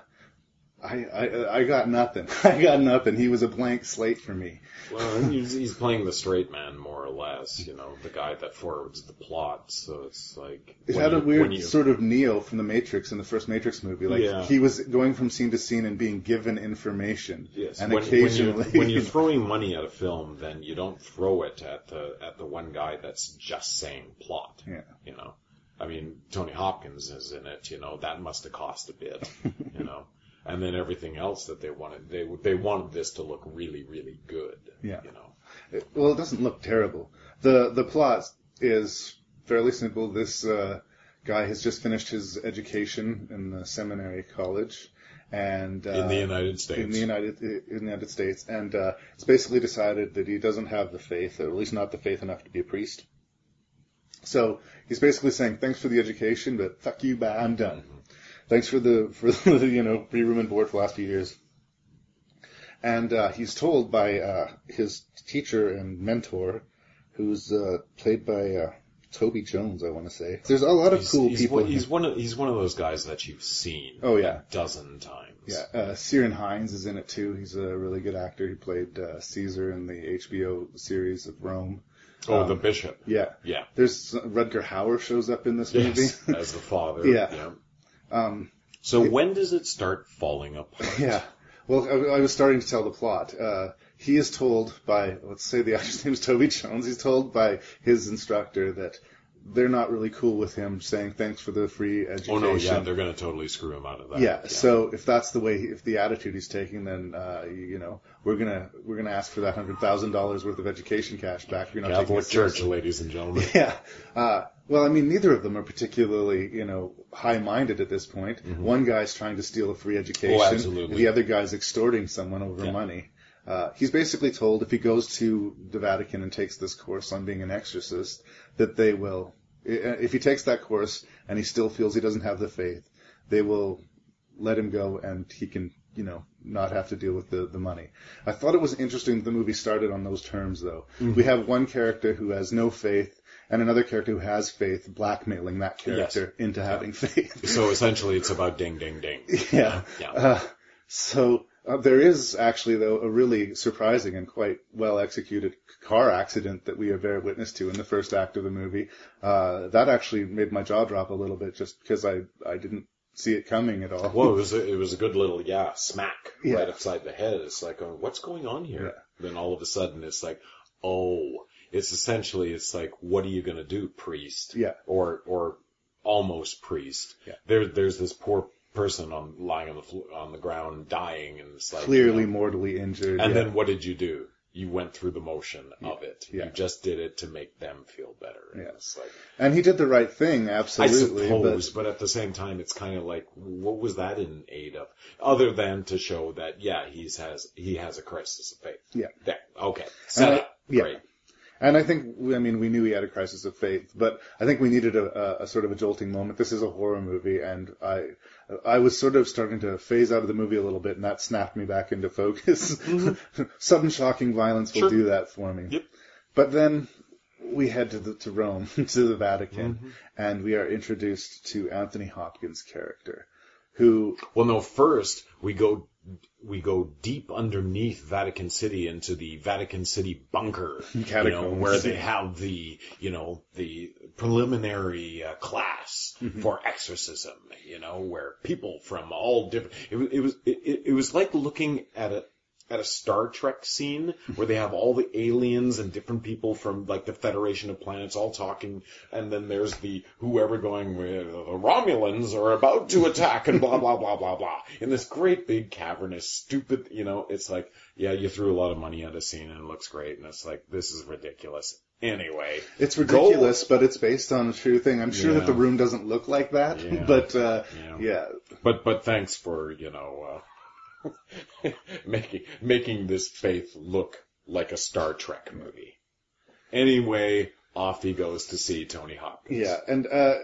I, I I got nothing. <laughs> I got nothing. He was a blank slate for me. Well, he's, he's playing the straight man more or less, you know, the guy that forwards the plot. So it's like It when had a you- when weird you- sort of Neo from the Matrix in the first Matrix movie. Like Yeah. he was going from scene to scene and being given information. Yes, and when, occasionally when, you're, when <laughs> you're throwing money at a film, then you don't throw it at the at the one guy that's just saying plot. Yeah. You know, I mean, Tony Hopkins is in it. You know, that must have cost a bit. <laughs> you know, and then everything else that they wanted, they they wanted this to look really, really good. Yeah. You know. It- well, it doesn't look terrible. the The plot is fairly simple. This uh, guy has just finished his education in the seminary college, and uh, In the United States. in the United in the United States, and uh, it's basically decided that he doesn't have the faith, or at least not the faith enough to be a priest. So he's basically saying, "Thanks for the education, but fuck you, bye, I'm done. Thanks for the for <laughs> the you know free room and board for the last few years." And uh, he's told by uh, his teacher and mentor, who's uh, played by uh, Toby Jones, I want to say. There's a lot of He's, cool he's people. One, he's one of he's one of those guys that you've seen. Oh, yeah. a dozen times. Yeah, uh, Ciaran Hinds is in it too. He's a really good actor. He played uh, Caesar in the HBO series of Rome. Oh, Um, the bishop. Yeah, Yeah. There's Rutger Hauer shows up in this movie. As the father. <laughs> Yeah. Um, So when does it start falling apart? yeah. Well, I, I was starting to tell the plot. Uh, he is told by, let's say the <laughs> actor's name is Toby Jones. He's told by his instructor that they're not really cool with him saying thanks for the free education. Oh no, yeah, they're going to totally screw him out of that. Yeah, So if that's the way, if the attitude he's taking, then uh, you, know we're gonna we're gonna ask for that hundred thousand dollars worth of education cash back. If you're not taking Catholic it Church, ladies and gentlemen. <laughs> Yeah. Uh, well, I mean, neither of them are particularly, you know, high-minded at this point. One guy's trying to steal a free education. Mm-hmm. Oh. The other guy's extorting someone over Yeah. money. Uh, he's basically told if he goes to the Vatican and takes this course on being an exorcist, that they will, if he takes that course and he still feels he doesn't have the faith, they will let him go and he can, you know, not have to deal with the, the money. I thought it was interesting that the movie started on those terms though. Mhm. We have one character who has no faith and another character who has faith blackmailing that character into having faith. <laughs> So essentially, it's about ding, ding, ding. <laughs> yeah. Yeah. Uh, so uh, there is actually though a really surprising and quite well executed car accident that we are bear witness to in the first act of the movie. Uh, that actually made my jaw drop a little bit just because I I didn't see it coming at all. Well, it <laughs> was a, it was a good little yeah smack Yeah. right upside the head. It's like, oh, what's going on here? Then all of a sudden, it's like, oh, it's essentially it's like, what are you going to do, priest? Yeah. Or or almost priest. Yeah. There there's this poor person on lying on the flo- on the ground dying, and it's like Clearly you know, mortally injured. And yeah. then what did you do? You went through the motion of it. Yeah. You just did it to make them feel better. And Yeah. It's like, and he did the right thing, absolutely. I suppose, but, at the same time, it's kind of like, what was that in aid of? Other than to show that, yeah, he's has he has a crisis of faith. Yeah. There. Okay. Set up. yeah. Great. And I think, I mean, we knew he had a crisis of faith, but I think we needed a, a, a sort of a jolting moment. This is a horror movie, and I, I was sort of starting to phase out of the movie a little bit, and that snapped me back into focus. <laughs> Sudden shocking violence will Mm-hmm. Sure. do that for me. Yep. But then we head to the, to Rome, <laughs> to the Vatican, Mm-hmm. and we are introduced to Anthony Hopkins' character, who, Well, no. First, we go we go deep underneath Vatican City into the Vatican City bunker, you know, where they have the you know the preliminary uh, class Mm-hmm. for exorcism. You know, where people from all different. It, it was it, it- it was like looking at a at a Star Trek scene where they have all the aliens and different people from like the Federation of Planets all talking, and then there's the whoever going with the Romulans are about to attack and blah blah blah blah blah in this great big cavernous stupid, you know, it's like yeah, you threw a lot of money at a scene and it looks great, and it's like this is ridiculous. Anyway, It's ridiculous, but it's based on a true thing. I'm sure Yeah. that the room doesn't look like that, Yeah. but uh, Yeah. yeah. But but thanks for you know uh, <laughs> making making this faith look like a Star Trek movie. Anyway, off he goes to see Tony Hopkins. Yeah, and uh,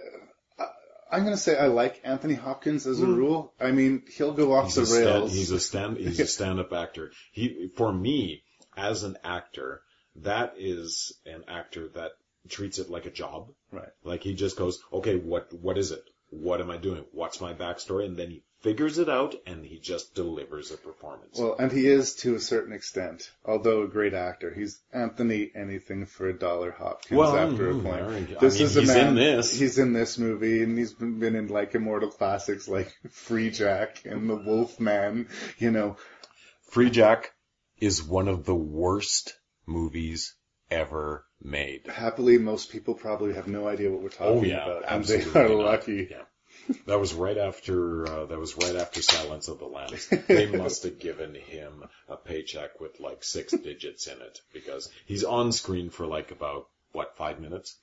I- I'm gonna say I like Anthony Hopkins as a Mm. rule. I mean, he'll go off he's the rails. Stand, he's a stand he's a <laughs> stand up actor. He for me as an actor, that is an actor that treats it like a job. Right. Like he just goes, okay, what what is it? What am I doing? What's my backstory? And then he figures it out and he just delivers a performance. Well, and he is to a certain extent, although a great actor. He's Anthony anything for a dollar Hopkins Well, after a mm, point. I this mean, is a he's man, in this. He's in this movie, and he's been, been in like immortal classics like <laughs> Freejack and The Wolf Man. You know, Free Jack is one of the worst movies ever made. happily, most people probably have no idea what we're talking Oh yeah, about, and they are not. lucky. Yeah. That was Rite after uh, that was right after Silence of the Lambs. <laughs> They must have given him a paycheck with like six digits in it because he's on screen for like about what five minutes.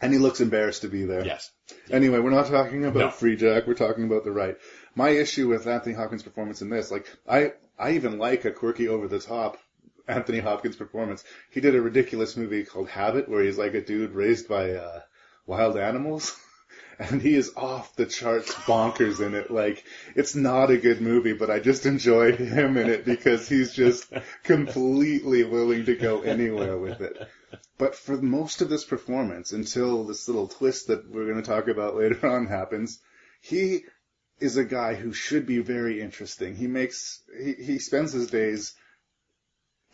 And he looks embarrassed to be there. Yes. Anyway, we're not talking about No. Freejack. We're talking about the right. My issue with Anthony Hopkins' performance in this, like, I, I even like a quirky over the top Anthony Hopkins performance. He did a ridiculous movie called Habit where he's like a dude raised by, uh, wild animals. <laughs> And he is off the charts bonkers in it. Like, it's not a good movie, but I just enjoyed him in it because he's just completely willing to go anywhere with it. But for most of this performance, until this little twist that we're going to talk about later on happens, he is a guy who should be very interesting. He makes, he, he spends his days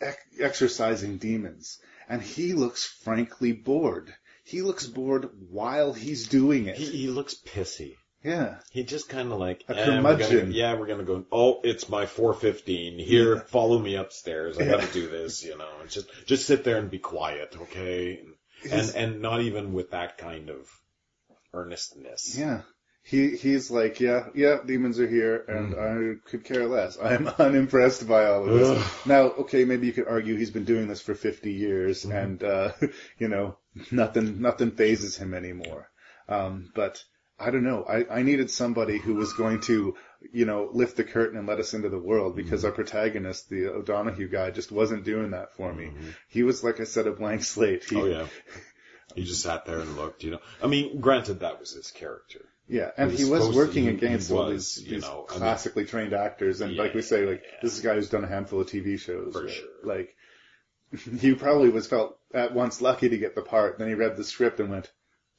ec- exercising demons, and he looks frankly bored. He looks bored while he's doing it. He, he looks pissy. yeah. He just kind of like, A eh, we're gonna- curmudgeon. yeah, we're gonna go. Oh, it's my 4:15. Here, follow me upstairs. I gotta do this. You know, and just just sit there and be quiet, okay? And His- and not even with that kind of earnestness. Yeah. He he's like, yeah, yeah, demons are here, and I could care less. <laughs> I'm unimpressed by all of this. Ugh. Now, okay, maybe you could argue he's been doing this for 50 years, and uh, <laughs> you know, nothing nothing phases him anymore. Um, but I don't know. I, I needed somebody who was going to, you know, lift the curtain and let us into the world because our protagonist, the O'Donoghue guy, just wasn't doing that for me. He was, like I said, a blank slate. He, Oh yeah. He just sat there and looked, you know. I mean, granted, that was his character. Yeah, and He was was working to- against he all was, these, you these know, I mean- classically trained actors, and like we say, like this is a guy who's done a handful of TV shows. For right? sure. Like <laughs> he probably was felt at once lucky to get the part. Then he read the script and went,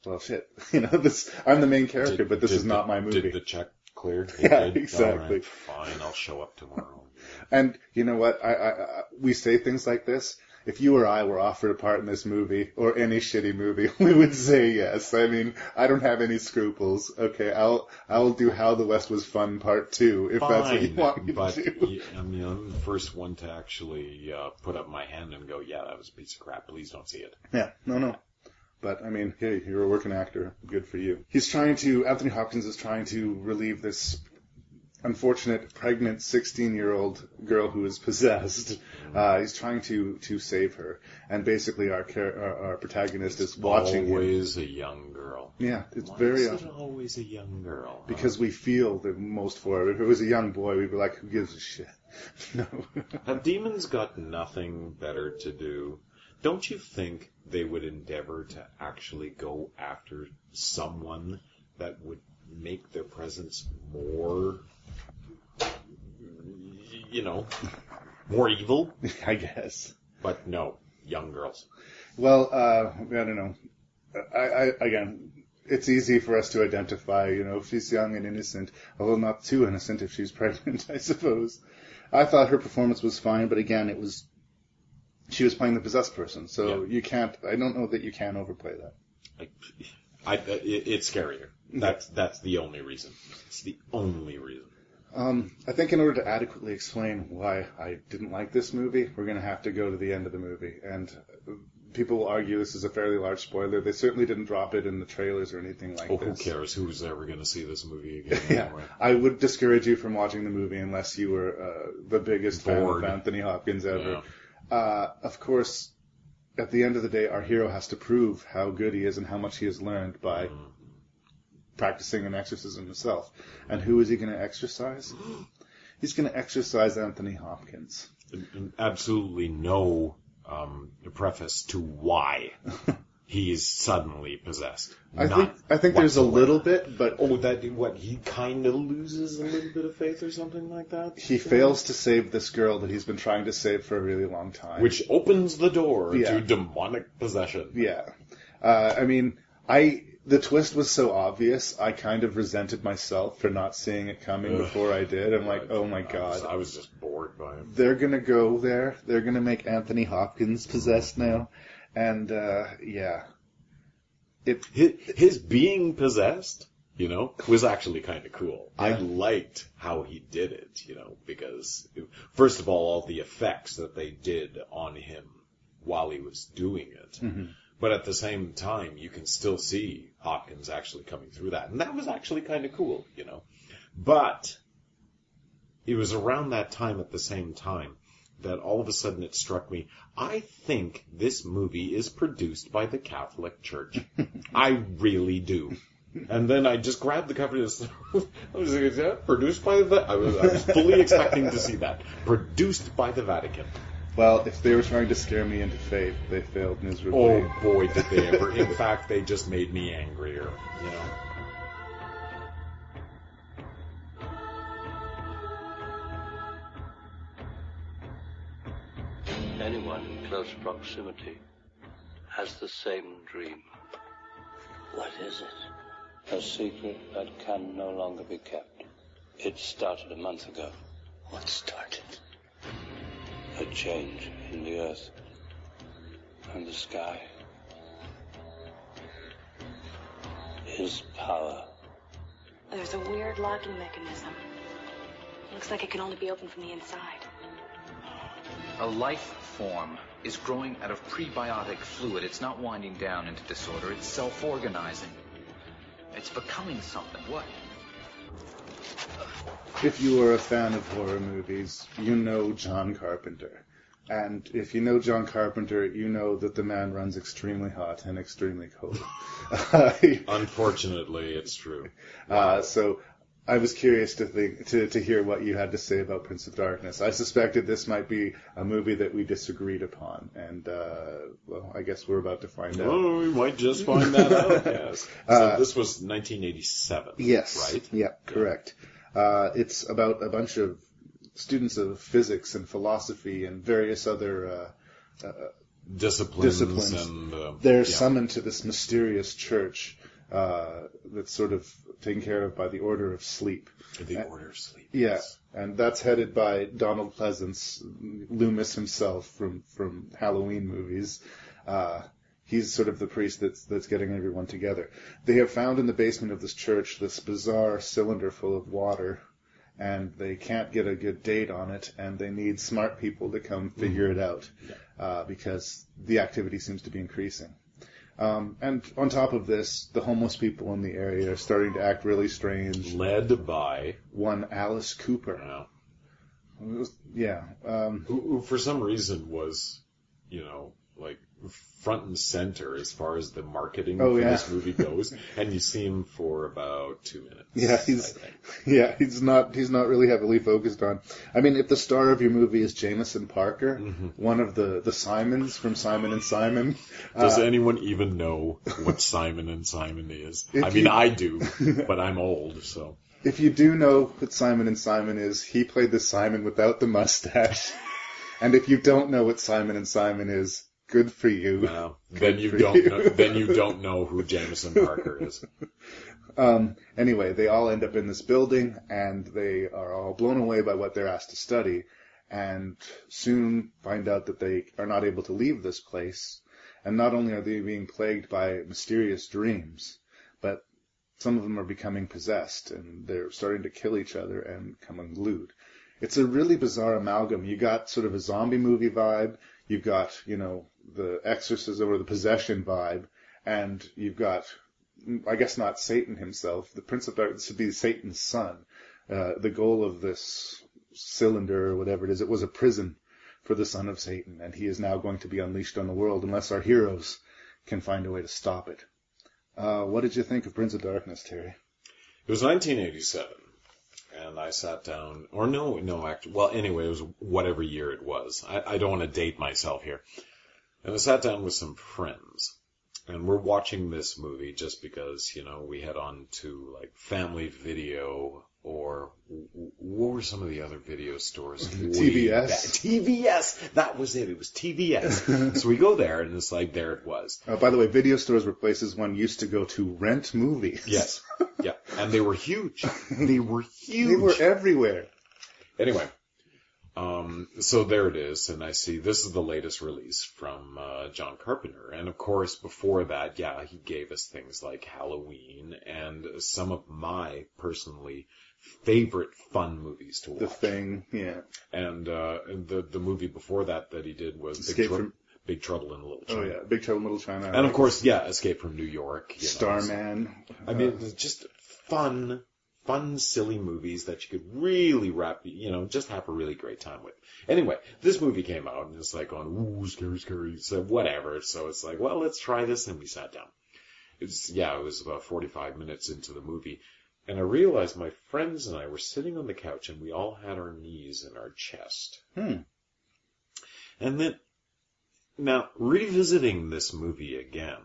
"Well, shit, <laughs> you know, this I'm the main character, Did- but this is not my movie." Did the check clear? <laughs> Yeah, did? exactly. Right, fine, I'll show up tomorrow. And you know what? I, I, I we say things like this. If you or I were offered a part in this movie or any shitty movie, <laughs> we would say yes. I mean, I don't have any scruples. Okay, I'll I'll do How the West Was Fun Part Two if that's what you want me but to do. I mean, I'm the first one to actually uh, put up my hand and go, "Yeah, that was a piece of crap. Please don't see it." Yeah, no, no. But I mean, hey, you're a working actor. Good for you. He's trying to. Anthony Hopkins is trying to relieve this unfortunate pregnant 16 year old girl who is possessed. Uh, he's trying to to save her, and basically our char- our, our protagonist is watching him. Always a young girl. Yeah, it's Why very is it always a young girl? huh? because we feel the most for her. If it was a young boy, we'd be like, who gives a shit? <laughs> No. Have demons got nothing better to do? Don't you think they would endeavor to actually go after someone that would make their presence more, you know, more evil? <laughs> I guess. But no, young girls. Well, uh, I don't know. I, I, again, it's easy for us to identify, you know, if she's young and innocent, although not too innocent if she's <laughs> pregnant, I suppose. I thought her performance was fine, but again, it was, she was playing the possessed person, so you can't, I don't know that you can overplay that. I, I it, it's scarier. That's that's the only reason. It's the only reason. Um, I think in order to adequately explain why I didn't like this movie, we're going to have to go to the end of the movie. And people will argue this is a fairly large spoiler. They certainly didn't drop it in the trailers or anything like Oh, this. who cares? Who's ever going to see this movie <laughs> again? Yeah, anyway? I would discourage you from watching the movie unless you were uh, the biggest Bored. fan of Anthony Hopkins ever. Uh, of course, at the end of the day, our hero has to prove how good he is and how much he has learned by Mm-hmm. Practicing an exorcism himself. And who is he going to exorcise? <gasps> He's going to exorcise Anthony Hopkins. Absolutely no um, preface to why <laughs> he's suddenly possessed. I think I think there's a little bit, but Oh, that what he kind of loses a little bit of faith or something like that. he fails to save this girl that he's been trying to save for a really long time. which opens the door Yeah. to demonic possession. Yeah. Uh, I mean, I the twist was so obvious. I kind of resented myself for not seeing it coming Ugh. before I did. I'm like, oh my I was, god, I was just bored by him. they're gonna go there. They're gonna make Anthony Hopkins possessed now, and uh, yeah, it His, his being possessed, you know, was actually kind of cool. I liked how he did it, you know, because first of all, all the effects that they did on him while he was doing it. But at the same time, you can still see Hopkins actually coming through that. And that was actually kind of cool, you know. But it was around that time at the same time that all of a sudden it struck me, I think this movie is produced by the Catholic Church. <laughs> I really do. And then I just grabbed the cover and <laughs> I was like, is that produced by the, I was, I was fully expecting to see that. Produced by the Vatican. Well, if they were trying to scare me into faith, they failed miserably. Oh boy, did they ever. In fact, they just made me angrier, you know. Anyone in close proximity has the same dream. What is it? A secret that can no longer be kept. It started a month ago. What started? A change in the earth and the sky. His power. There's a weird locking mechanism. Looks like it can only be opened from the inside. A life form is growing out of prebiotic fluid. It's not winding down into disorder. It's self-organizing. It's becoming something. What? If you are a fan of horror movies, you know John Carpenter. And if you know John Carpenter, you know that the man runs extremely hot and extremely cold. <laughs> Unfortunately, it's true. Uh, so I was curious to think to, to hear what you had to say about Prince of Darkness. I suspected this might be a movie that we disagreed upon, and uh, well, I guess we're about to find out. Oh, we might just find that out, <laughs> yes. So Uh, this was 1987, Yes. right? Yeah, correct. Uh, it's about a bunch of students of physics and philosophy and various other uh, uh, Disciplines, disciplines. and uh, They're yeah. summoned to this mysterious church uh, that's sort of taken care of by the Order of Sleep. The Uh, Order of Sleep. Yeah, and that's headed by Donald Pleasence, Loomis himself from from Halloween movies. Uh, he's sort of the priest that's that's getting everyone together. They have found in the basement of this church this bizarre cylinder full of water, and they can't get a good date on it, and they need smart people to come figure it out uh, because the activity seems to be increasing. Um, and on top of this, the homeless people in the area are starting to act really strange. Led by one Alice Cooper. Yeah. Was- yeah. Um, who, who for some reason was, you know, like front and center as far as the marketing Oh, for yeah. this movie goes, <laughs> and you see him for about two minutes. yeah, he's yeah, he's not he's not really heavily focused on. I mean, if the star of your movie is Jameson Parker, Mm-hmm. one of the the Simons from Simon and Simon, Does uh, anyone even know what Simon and Simon is? I mean, you- I do, <laughs> but I'm old, so. if you do know what Simon and Simon is, he played the Simon without the mustache. <laughs> and if you don't know what Simon and Simon is, good for you. Well, then you don't you. know, then you don't know who Jameson Parker is. <laughs> Um, anyway, they all end up in this building and they are all blown away by what they're asked to study and soon find out that they are not able to leave this place. And not only are they being plagued by mysterious dreams, but some of them are becoming possessed and they're starting to kill each other and come unglued. It's a really bizarre amalgam. You got sort of a zombie movie vibe. You've got, you know, the exorcism or the possession vibe. And you've got, I guess not Satan himself. The Prince of Darkness would be Satan's son. Uh, the goal of this cylinder or whatever it is, it was a prison for the son of Satan. And he is now going to be unleashed on the world unless our heroes can find a way to stop it. Uh, what did you think of Prince of Darkness, Terry? It was 1987, and I sat down, or no, no, actually, well, anyway, it was whatever year it was. I, I don't want to date myself here. And I sat down with some friends, and we're watching this movie just because, you know, we had on to like Family Video or w- what were some of the other video stores? <laughs> TVS. TVS. That was it. It was TVS. <laughs> so we go there, and it's like there it was. Uh, by the way, video stores were places one used to go to rent movies. Yes. Yeah. And they were huge. <laughs> They were huge. They were everywhere. Anyway, um, so there it is, and I see this is the latest release from uh, John Carpenter, and of course before that, yeah, he gave us things like Halloween and some of my personally favorite fun movies to watch. The Thing, yeah. And uh, the the movie before that that he did was Big, Escape Trou- from- Big Trouble in Little China. Oh yeah, Big Trouble in Little China. And of course, yeah, Escape from New York. you know, Starman. I mean, just fun, fun, silly movies that you could really wrap, you know, just have a really great time with. Anyway, this movie came out and it's like on, ooh, scary, scary, so whatever. So it's like, well, let's try this, and we sat down. It's yeah, it was about 45 minutes into the movie, and I realized my friends and I were sitting on the couch, and we all had our knees in our chest. Hmm. And then, now, revisiting this movie again,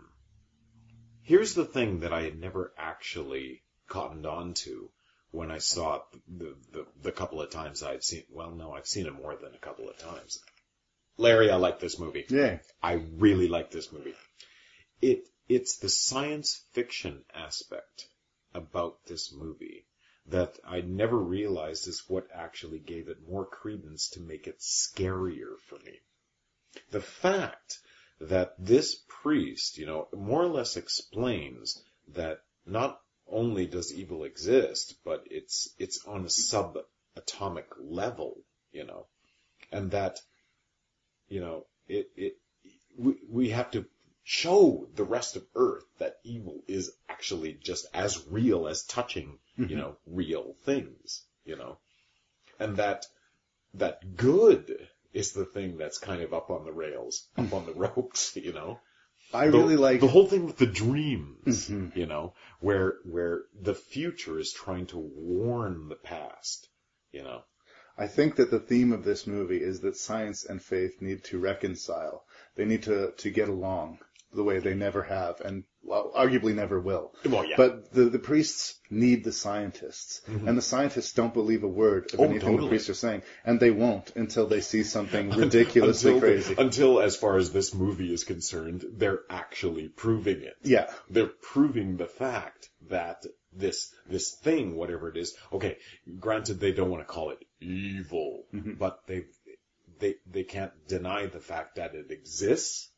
here's the thing that I had never actually cottoned on to when I saw it the, the, the couple of times I'd seen, well, no, I've seen it more than a couple of times. Larry, I like this movie. Yeah. I really like this movie. It, it's the science fiction aspect about this movie that I never realized is what actually gave it more credence to make it scarier for me. The fact that this priest, you know, more or less explains that not only does evil exist, but it's, it's on a subatomic level, you know, and that, you know, it, it, we, we have to show the rest of Earth that evil is actually just as real as touching, you mm-hmm. know, real things, you know, and that, that good is the thing that's kind of up on the rails, up on the <laughs> ropes, you know. I The- really like the whole thing with the dreams, Mhm. you know, where where the future is trying to warn the past, you know. I think that the theme of this movie is that science and faith need to reconcile. They need to, to get along the way they never have and well, arguably never will. Well, yeah. But the, the priests need the scientists. Mhm. And the scientists don't believe a word of Oh, anything the priests are saying. And they won't until they see something <laughs> ridiculously until, crazy. Until, as far as this movie is concerned, they're actually proving it. Yeah. They're proving the fact that this this thing, whatever it is, okay, granted they don't want to call it evil, Mhm. but they they they can't deny the fact that it exists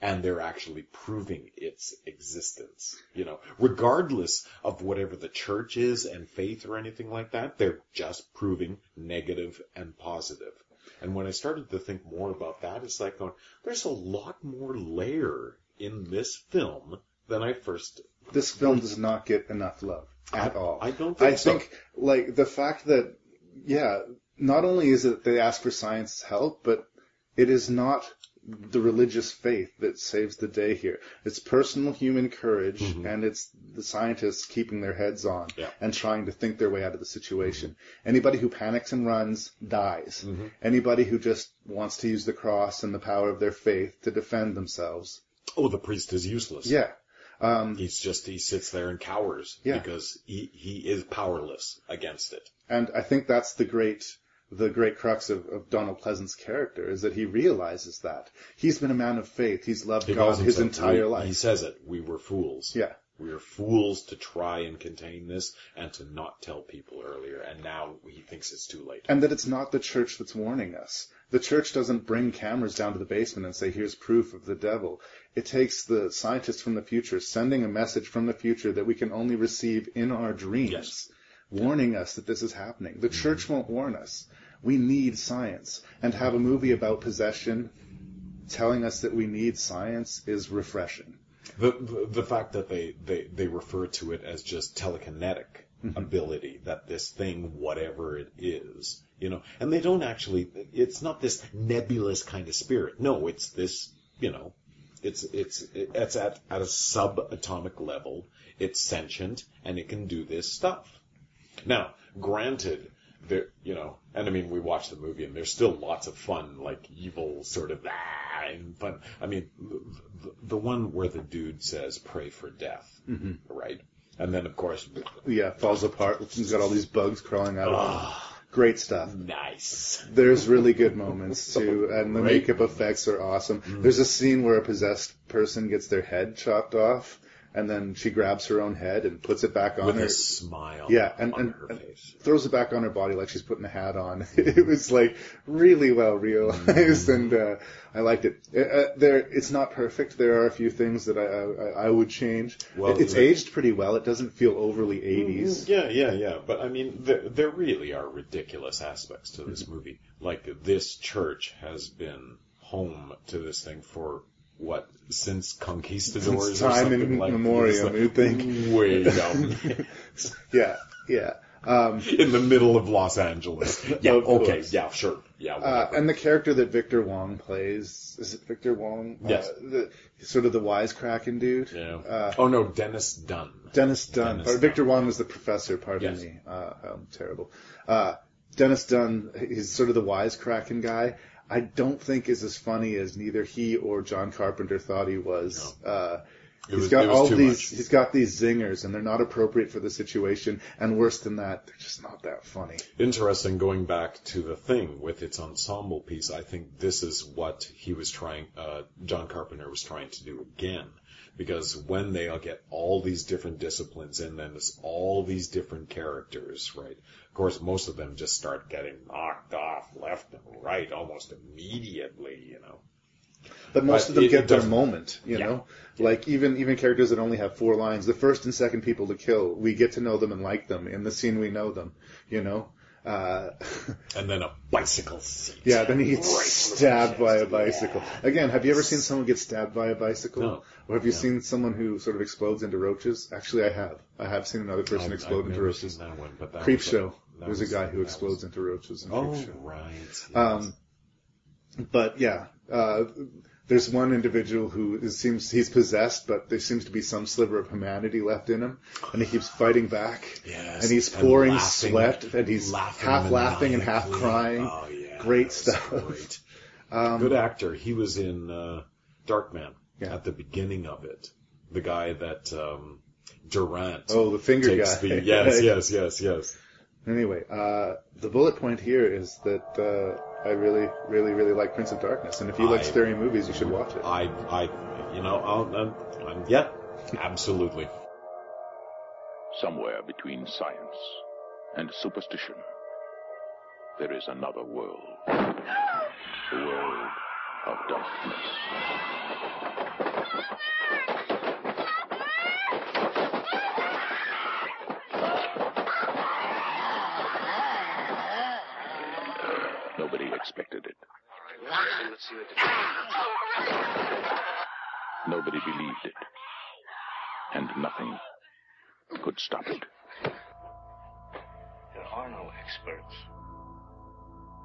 and they're actually proving its existence. You know, regardless of whatever the church is and faith or anything like that, they're just proving negative and positive. And when I started to think more about that, it's like going, there's a lot more layer in this film than I first. this film does not get enough love at all. I don't think I so. think like the fact that yeah, not only is it they ask for science help, but it is not the religious faith that saves the day here. It's personal human courage and it's the scientists keeping their heads on Mm-hmm. Yeah. and trying to think their way out of the situation. Anybody who panics and runs dies. Mm-hmm. Anybody who just wants to use the cross and the power of their faith to defend themselves. Oh, the priest is useless. Yeah. Um, He's just, he sits there and cowers Yeah. because he, he is powerless against it. And I think that's the great, the great crux of, of Donald Pleasence's character is that he realizes that he's been a man of faith. He's loved He God his entire we- life. He says it. We were fools. Yeah. We were fools to try and contain this and to not tell people earlier, and now he thinks it's too late. And that it's not the church that's warning us. The church doesn't bring cameras down to the basement and say, here's proof of the devil. It takes the scientists from the future sending a message from the future that we can only receive in our dreams, Yes. Warning us that this is happening. The Mm-hmm. church won't warn us. We need science. And to have a movie about possession telling us that we need science is refreshing. The, the the fact that they, they, they refer to it as just telekinetic ability, that this thing, whatever it is, you know, and they don't actually, it's not this nebulous kind of spirit. No, it's this, you know, it's, it's, it's at, at a subatomic level. It's sentient and it can do this stuff. Now, granted, there, you know, and I mean, we watched the movie and there's still lots of fun, like evil sort of, ah, and fun. I mean, the, the one where the dude says, pray for death, Mhm. right? And then, of course, Yeah, falls apart. He's got all these bugs crawling out of him. Great stuff. nice. There's really good moments <laughs> too, and the Great makeup effects are awesome. There's a scene where a possessed person gets their head chopped off, and then she grabs her own head and puts it back on With her. a smile yeah, and, on and, her and face. throws it back on her body like she's putting a hat on. <laughs> it was like really well realized, and uh, I liked it. Uh, Uh, there, it's not perfect. There are a few things that I I, I would change. Well, It- it's the- aged pretty well. It doesn't feel overly 80s. Yeah, yeah, yeah. But I mean, there, there really are ridiculous aspects to Mm-hmm. this movie. Like this church has been home to this thing for what since conquistadors Since or time something like immemorial, this. you'd think. way down <laughs> Yeah, yeah. Um, in the middle of Los Angeles. Yeah, okay, course. yeah, sure, yeah. Uh, and the character that Victor Wong plays, is it Victor Wong? Yes. Uh, the, sort of the wisecracking dude. yeah. Uh, oh no, Dennis Dun. Dennis Dun. Dennis or Victor Wong was the professor, pardon Yes. me. Uh, um, terrible. Uh, Dennis Dun, he's sort of the wisecracking guy. I don't think is as funny as neither he or John Carpenter thought he was. Uh, It he's was- got all these. much. He's got these zingers, and they're not appropriate for the situation. And worse than that, they're just not that funny. Interesting going back to the thing with its ensemble piece. I think this is what he was trying, uh, John Carpenter was trying to do again. Because when they all get all these different disciplines in, then there's all these different characters, right? Of course, most of them just start getting knocked off left and right almost immediately, you know. But most But of them it- get it their moment, you Yeah. know? Like even even characters that only have four lines, the first and second people to kill, we get to know them and like them. In the scene we know them, you know? Uh, <laughs> And then a bicycle seat. yeah, then he gets Right. stabbed by a bicycle. Again, have you ever seen someone get stabbed by a bicycle? No. Or have you No. seen someone who sort of explodes into roaches? Actually, I have. I have seen another person I've- explode I've into roaches. that one, but that Creepshow. There's was- a guy who explodes into roaches in Oh, right. yes. Um, but yeah, uh, there's one individual who is, seems he's possessed, but there seems to be some sliver of humanity left in him, and he keeps fighting back. Yes, and he's and pouring laughing- sweat, and he's laughing half laughing and half crying. Oh yeah, Great stuff. Great. <laughs> Um, Good actor. He was in uh, Darkman Yeah. at the beginning of it. The guy that um, Durant. Oh, the finger guy. The, yes, <laughs> yes, yes, yes. Anyway, uh, the bullet point here is that uh, I really, really, really like Prince of Darkness, and if you like scary movies, you should watch it. I, I, you know, I'll, I'm, I'm, yeah, absolutely. Somewhere between science and superstition, there is another world. The world of darkness. Nobody expected it. Nobody believed it. And nothing could stop it. There are no experts.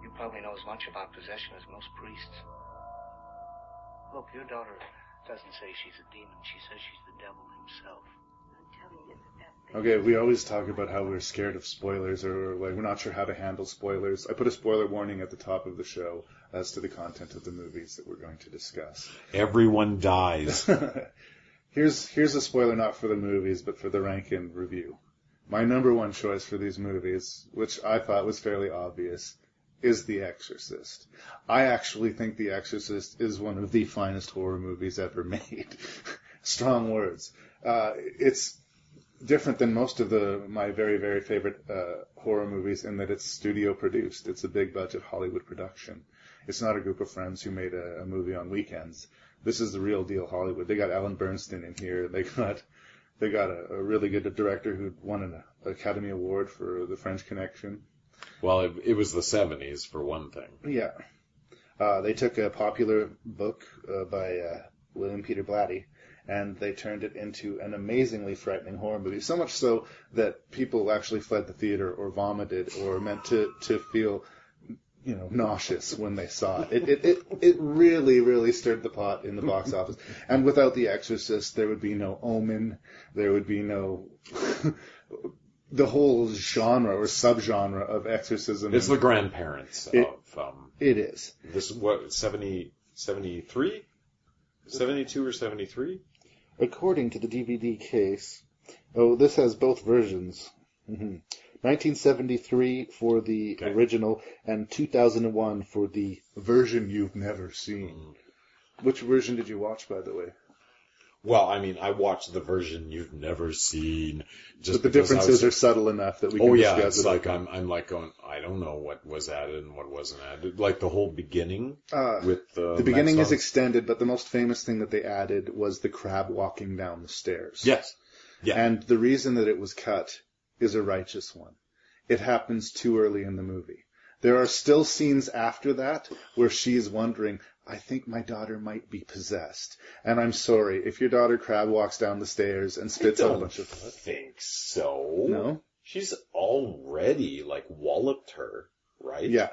You probably know as much about possession as most priests. Look, your daughter doesn't say she's a demon. She says she's the devil himself. Okay, we always talk about how we're scared of spoilers or like we're not sure how to handle spoilers. I put a spoiler warning at the top of the show as to the content of the movies that we're going to discuss. Everyone dies. <laughs> here's here's a spoiler not for the movies but for the Rankin review. My number one choice for these movies, which I thought was fairly obvious, is The Exorcist. I actually think The Exorcist is one of the finest horror movies ever made. <laughs> Strong words. Uh, it's different than most of the my very very favorite uh, horror movies in that it's studio produced. It's a big budget Hollywood production. It's not a group of friends who made a, a movie on weekends. This is the real deal Hollywood. They got Ellen Burstyn in here. They got they got a, a really good director who won an Academy Award for The French Connection. Well, it, it was the 70s for one thing. Yeah. Uh, they took a popular book uh, by uh, William Peter Blatty and they turned it into an amazingly frightening horror movie. So much so that people actually fled the theater or vomited or meant to, to feel, you know, nauseous when they saw it. It, it, it, it really, really stirred the pot in the box office. And without The Exorcist, there would be no Omen. There would be no, <laughs> the whole genre or subgenre of exorcism. It's the grandparents It- of, um, It is. this, what, 70, 73? 72 or 73? According to the DVD case, oh, this has both versions. hmm 1973 for the original and 2001 for the version you've never seen. Which version did you watch, by the way? Well, I mean, I watched the version you've never seen. Just but the differences was- are subtle enough that we can oh yeah, it's it. like I'm, I'm like going, I don't know what was added and what wasn't added. Like the whole beginning Uh, with uh, the beginning is extended, but the most famous thing that they added was the crab walking down the stairs. Yes. Yeah. And the reason that it was cut is a righteous one. It happens too early in the movie. There are still scenes after that where she is wondering, I think my daughter might be possessed. And I'm sorry, if your daughter crab walks down the stairs and spits out a bunch of I think so. No? She's already like walloped her, right? Yeah.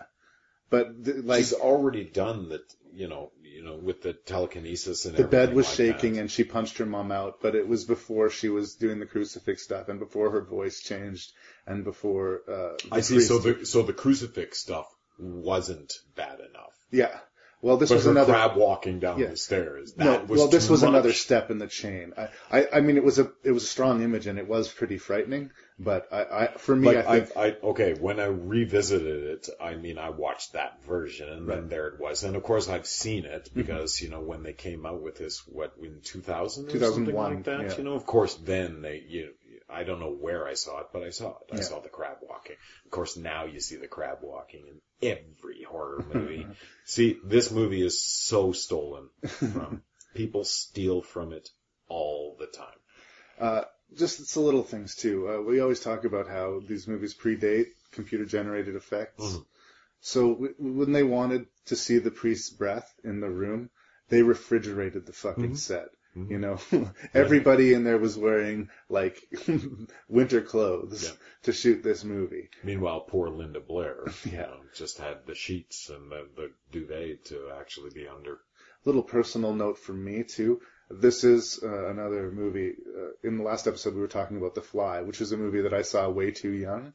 But th- like she's already done the, you know, you know, with the telekinesis and the bed was like shaking that. and she punched her mom out, but it was before she was doing the crucifix stuff and before her voice changed and before uh I see. So the so the crucifix stuff wasn't bad enough. Yeah. Well, this but was her another crab walking down Yeah. the stairs. That no, was well, this was much. another step in the chain. I, I, I mean, it was a, it was a strong image and it was pretty frightening. But I, I for me, Like, I think I, okay, when I revisited it, I mean, I watched that version, and then there it was. And of course, I've seen it Mm-hmm. because you know when they came out with this, what in 2000 or 2001, something like that. yeah. You know, of course, then they, you, I don't know where I saw it, but I saw it. I Yeah. saw the crab walking. Of course, now you see the crab walking in every horror <laughs> movie. see, this movie is so stolen from. <laughs> People steal from it all the time. Uh, just it's the little things too. Uh, we always talk about how these movies predate computer generated effects. Mhm. So w- when they wanted to see the priest's breath in the room, they refrigerated the fucking Mhm. set. Mhm. You know, <laughs> everybody in there was wearing like <laughs> winter clothes Yeah. to shoot this movie. Meanwhile, poor Linda Blair, <laughs> you Yeah. know, just had the sheets and the, the duvet to actually be under. little personal note from me too. This is uh, another movie. Uh, in the last episode, we were talking about The Fly, which is a movie that I saw way too young.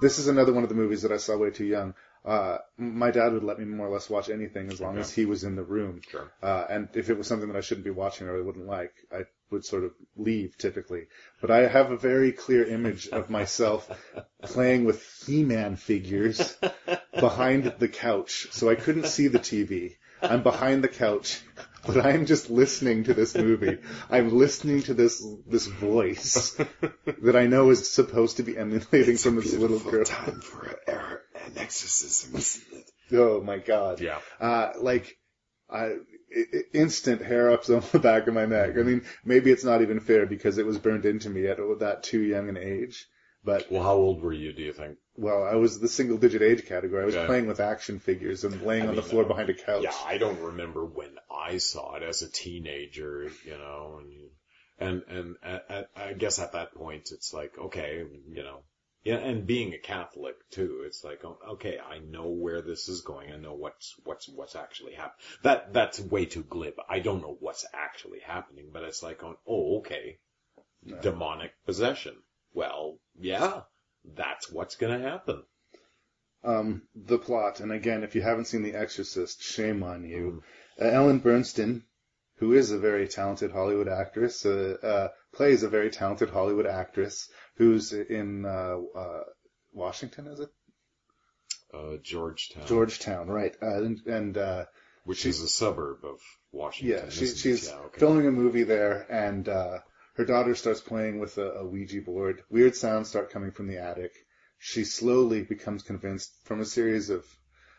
this is another one of the movies that I saw way too young. Uh, my dad would let me more or less watch anything as long Okay. as he was in the room. Sure. Uh, and if it was something that I shouldn't be watching or I wouldn't like, I would sort of leave typically. But I have a very clear image of myself <laughs> playing with He-Man figures <laughs> behind the couch. So I couldn't see the TV. I'm behind the couch, but I'm just listening to this movie. I'm listening to this this voice <laughs> that I know is supposed to be emanating from this little girl. Time for a, an exorcism, isn't it? Oh my god. Yeah. Uh, like, I, instant hair ups on the back of my neck. I mean, maybe it's not even fair because it was burned into me at that too young an age. But, Well, how old were you, do you think? well, I was the single digit age category. I was Yeah. playing with action figures and laying I on the floor uh, behind a couch. Yeah, I don't remember when I saw it as a teenager, you know, and, and, and I, I guess at that point it's like, okay, you know, yeah, and being a Catholic too, it's like, oh, okay, I know where this is going. I know what's, what's, what's actually happening. That, that's way too glib. I don't know what's actually happening, but it's like, oh, oh okay, demonic possession. Well, yeah, that's what's gonna happen. um, the plot. And again, if you haven't seen The Exorcist, shame on you. Uh, Ellen Burstyn, who is a very talented Hollywood actress, uh, uh, plays a very talented Hollywood actress who's in uh, uh, Washington, is it? Uh, Georgetown. Georgetown, right? Uh, and and uh, Which is a suburb of Washington. yeah, she, she's Yeah, okay. filming a movie there, and uh, Her daughter starts playing with a, a Ouija board. Weird sounds start coming from the attic. She slowly becomes convinced from a series of,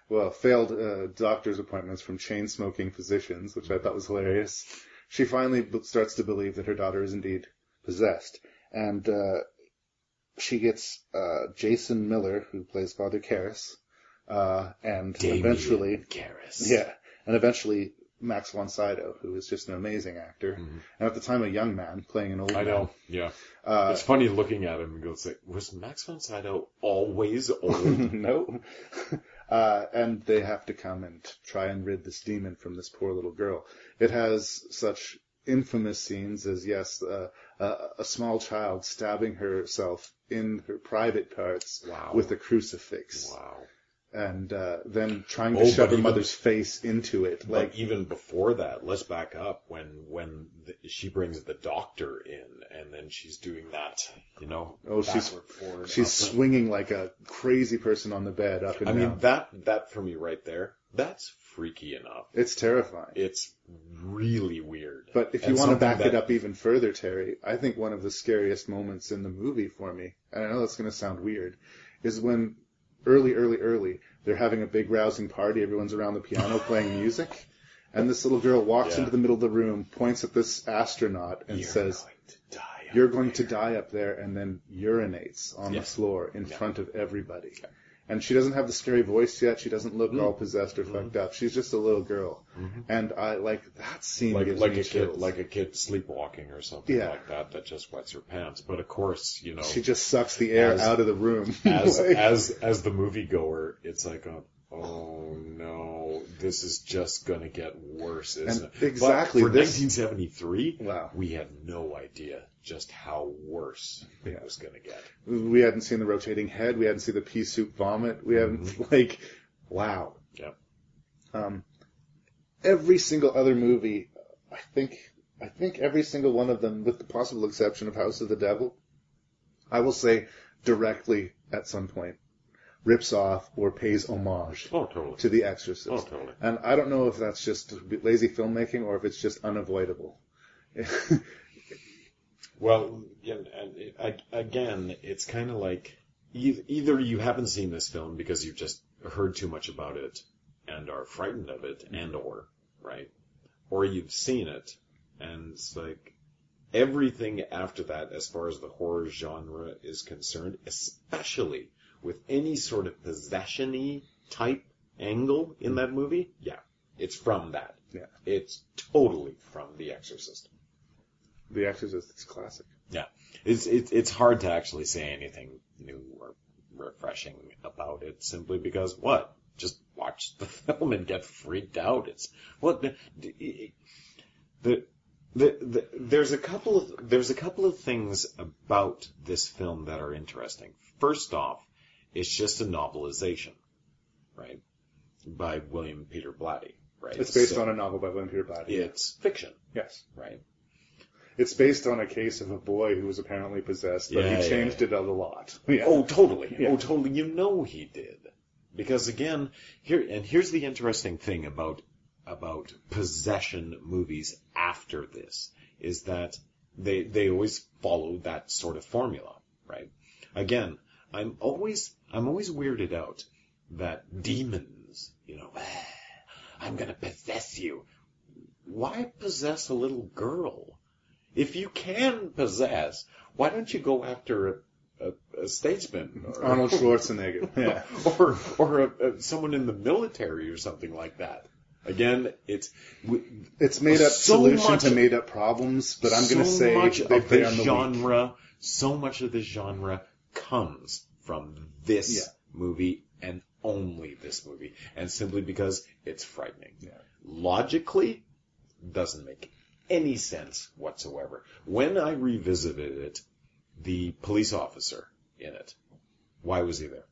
well, failed uh, doctor's appointments from chain smoking physicians, which I thought was hilarious. She finally starts to believe that her daughter is indeed possessed. And uh, she gets uh, Jason Miller, who plays Father Karras, uh, and Damien eventually, Karras. yeah, and eventually Max von Sydow, who is just an amazing actor, and at the time a young man playing an old Mm-hmm. I man. know, yeah. Uh, it's funny looking at him and go, say, was Max von Sydow always old? <laughs> no. Uh, and they have to come and try and rid this demon from this poor little girl. It has such infamous scenes as, yes, uh, a, a small child stabbing herself in her private parts Wow. with a crucifix. Wow. And uh, then trying to Oh, shove her even- mother's face into it. Like even before that, let's back up when when the, she brings the doctor in, and then she's doing that, you know, oh, she's forward, she's and- swinging like a crazy person on the bed up and down. I down. mean that that for me right there, that's freaky enough. it's terrifying. It's really weird. But if you And want to back it up even further, Terry, I think one of the scariest moments in the movie for me, and I know that's going to sound weird, is when early, early, early, they're having a big rousing party. Everyone's around the piano playing music. And this little girl walks Yeah. into the middle of the room, points at this astronaut, and You're says, going. You're going to die up there, and then urinates on Yeah. the floor in Yeah. front of everybody. And she doesn't have the scary voice yet. She doesn't look Mm. all possessed or fucked up. She's just a little girl. And I like that scene like like a chills. kid like a kid sleepwalking or something Yeah. like that that just wets her pants. But of course, you know, She just sucks the air As- out of the room. <laughs> as Like- as as the moviegoer, it's like a oh no, this is just gonna get worse, isn't it? exactly But for this- 1973, Wow. we had no idea just how worse Yeah. it was gonna get. we hadn't seen the rotating head. We hadn't seen the pea soup vomit. We haven't <laughs> like, wow. Yeah. Um, every single other movie, I think, I think every single one of them, with the possible exception of House of the Devil, I will say directly at some point rips off or pays homage Oh, totally. to The Exorcist. Oh, totally. And I don't know if that's just lazy filmmaking or if it's just unavoidable. <laughs> Well, and again, it's kind of like either you haven't seen this film because you've just heard too much about it and are frightened of it, and or right, or you've seen it and it's like everything after that, as far as the horror genre is concerned, especially with any sort of possession-y type angle in mm. that movie, yeah, it's from that. Yeah. It's totally from The Exorcist. The Exorcist is classic. Yeah, it's it's it's hard to actually say anything new or refreshing about it simply because what? Just watch the <laughs> film and get freaked out. It's what the the, the, the there's a couple of there's a couple of things about this film that are interesting. First off, it's just a novelization, right, by William Peter Blatty. Right, It's based So on a novel by William Peter Blatty. it's fiction, Yes. right? It's based on a case of a boy who was apparently possessed, but Yeah, he yeah, changed it a lot. <laughs> Yeah. Oh, totally. Yeah. Oh, totally. You know he did. Because again, here and here's the interesting thing about about possession movies after this is that they they always follow that sort of formula, right? Again, I'm always I'm always weirded out that demons, you know, <sighs> I'm gonna possess you. Why possess a little girl? If you can possess, why don't you go after a, a, a statesman? Or, Arnold <laughs> Schwarzenegger. Yeah. or or a, a, someone in the military or something like that. Again, it's It's made up So solution much- to made up problems, but I'm going to so say much they of the the genre. So much of the genre comes from this Yeah. movie and only this movie, and simply because it's frightening. Yeah. Logically, doesn't make any sense whatsoever. When I revisited it, the police officer in it, why was he there?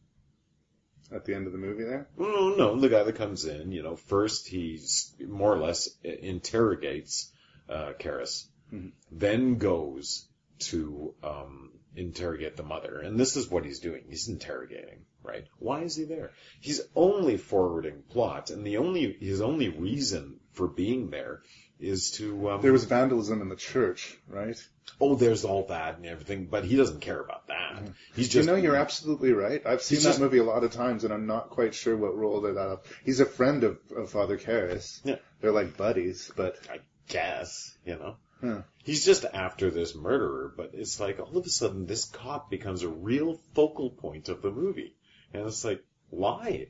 At the end of the movie there? No, no, the guy that comes in, you know, first he's more or less interrogates uh, Karras, Mhm. then goes to um, interrogate the mother, and this is what he's doing. He's interrogating, right? Why is he there? He's only forwarding plot, and the only his only reason for being there is to. Um, There was vandalism in the church, right? oh, there's all that and everything, but he doesn't care about that. He's just. you know, you're absolutely right. I've seen that just- movie a lot of times, and I'm not quite sure what role they're that up. He's a friend of, of Father Karras. Yeah. They're like buddies, but I guess you know. huh. He's just after this murderer, but it's like all of a sudden this cop becomes a real focal point of the movie, and it's like why?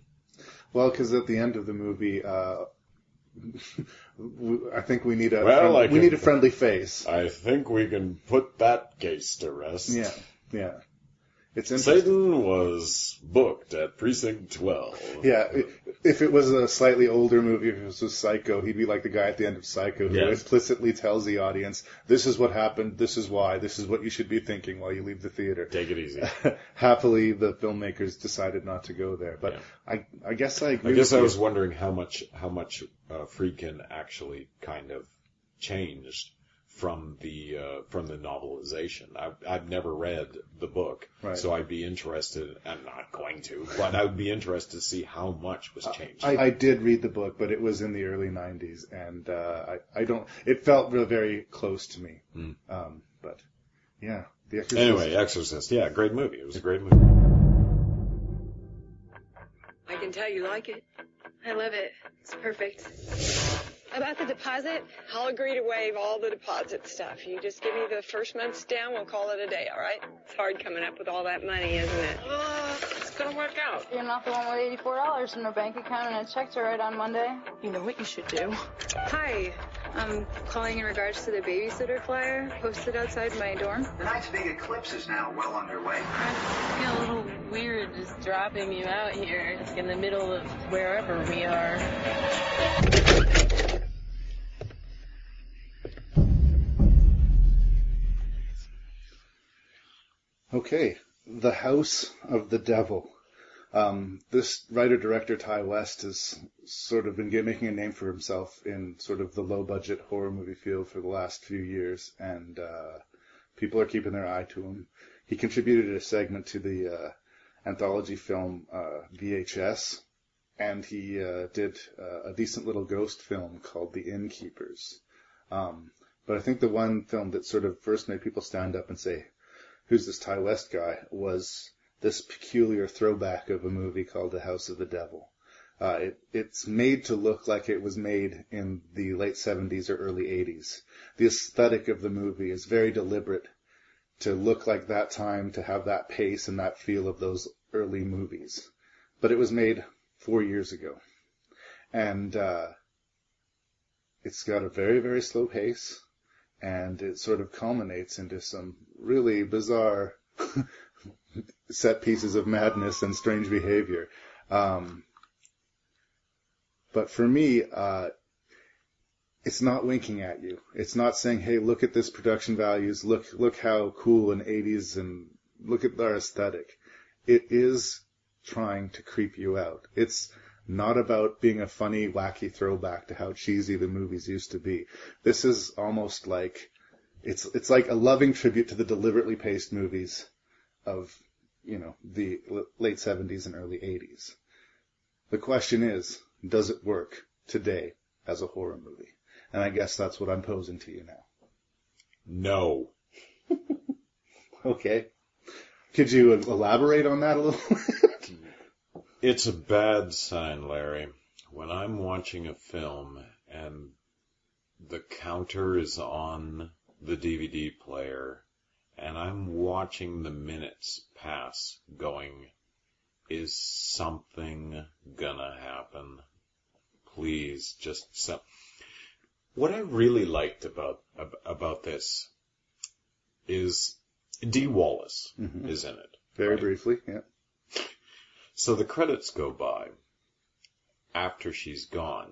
well, because at the end of the movie, uh, I think we need a Well, friend- we can- need a friendly face. I think we can put that case to rest. Yeah, yeah. It's. Satan was booked at precinct twelve. Yeah, if it was a slightly older movie, if it was Psycho, he'd be like the guy at the end of Psycho who Yes. implicitly tells the audience, "This is what happened. This is why. This is what you should be thinking while you leave the theater." Take it easy. <laughs> Happily, the filmmakers decided not to go there, but Yeah. I, I guess I agree. I guess I you. was wondering how much how much uh, Friedkin actually kind of changed from the uh, from the novelization. I've I've never read the book, Right. so I'd be interested. I'm not going to, but I would be interested to see how much was changed. I, I did read the book, but it was in the early '90s, and uh, I, I don't. It felt very, very close to me. Mm. Um, but yeah, The Exorcist. anyway, Exorcist, yeah, great movie. It was a great movie. I can tell you like it. I love it. It's perfect. About the deposit, I'll agree to waive all the deposit stuff. You just give me the first month's down, we'll call it a day, all right? It's hard coming up with all that money, isn't it? Uh, it's gonna work out. You're not the one with eighty-four dollars in her bank account and a check to write on Monday. You know what you should do. Hi, I'm calling in regards to the babysitter flyer posted outside my dorm. The night's big eclipse is now well underway. I feel a little weird just dropping you out here in the middle of wherever we are. Okay, The House of the Devil. Um, this writer-director Ti West has sort of been making a name for himself in sort of the low-budget horror movie field for the last few years, and uh, people are keeping their eye to him. He contributed a segment to the uh, anthology film uh, VHS, and he uh, did uh, a decent little ghost film called The Innkeepers. Um, but I think the one film that sort of first made people stand up and say, who's this Ti West guy, was this peculiar throwback of a movie called The House of the Devil. Uh, it, it's made to look like it was made in the late 70s or early 80s. The aesthetic of the movie is very deliberate to look like that time, to have that pace and that feel of those early movies. But it was made four years ago. And, uh, it's got a very, very slow pace and it sort of culminates into some really bizarre <laughs> set pieces of madness and strange behavior. Um, but for me, uh, it's not winking at you. It's not saying, "Hey, look at this production values. Look, look how cool and 80s, and look at our aesthetic." It is trying to creep you out. It's not about being a funny, wacky throwback to how cheesy the movies used to be. This is almost like it's it's like a loving tribute to the deliberately paced movies of you know the l- late 70s and early 80s. The question is, does it work today as a horror movie? And I guess that's what I'm posing to you now. No. <laughs> Okay. Could you elaborate on that a little? <laughs> It's a bad sign, Larry. When I'm watching a film and the counter is on the DVD player and I'm watching the minutes pass going, is something gonna happen? Please, just some. What I really liked about about this is Dee Wallace Mhm. is in it. Very right? briefly, yeah. So the credits go by after she's gone,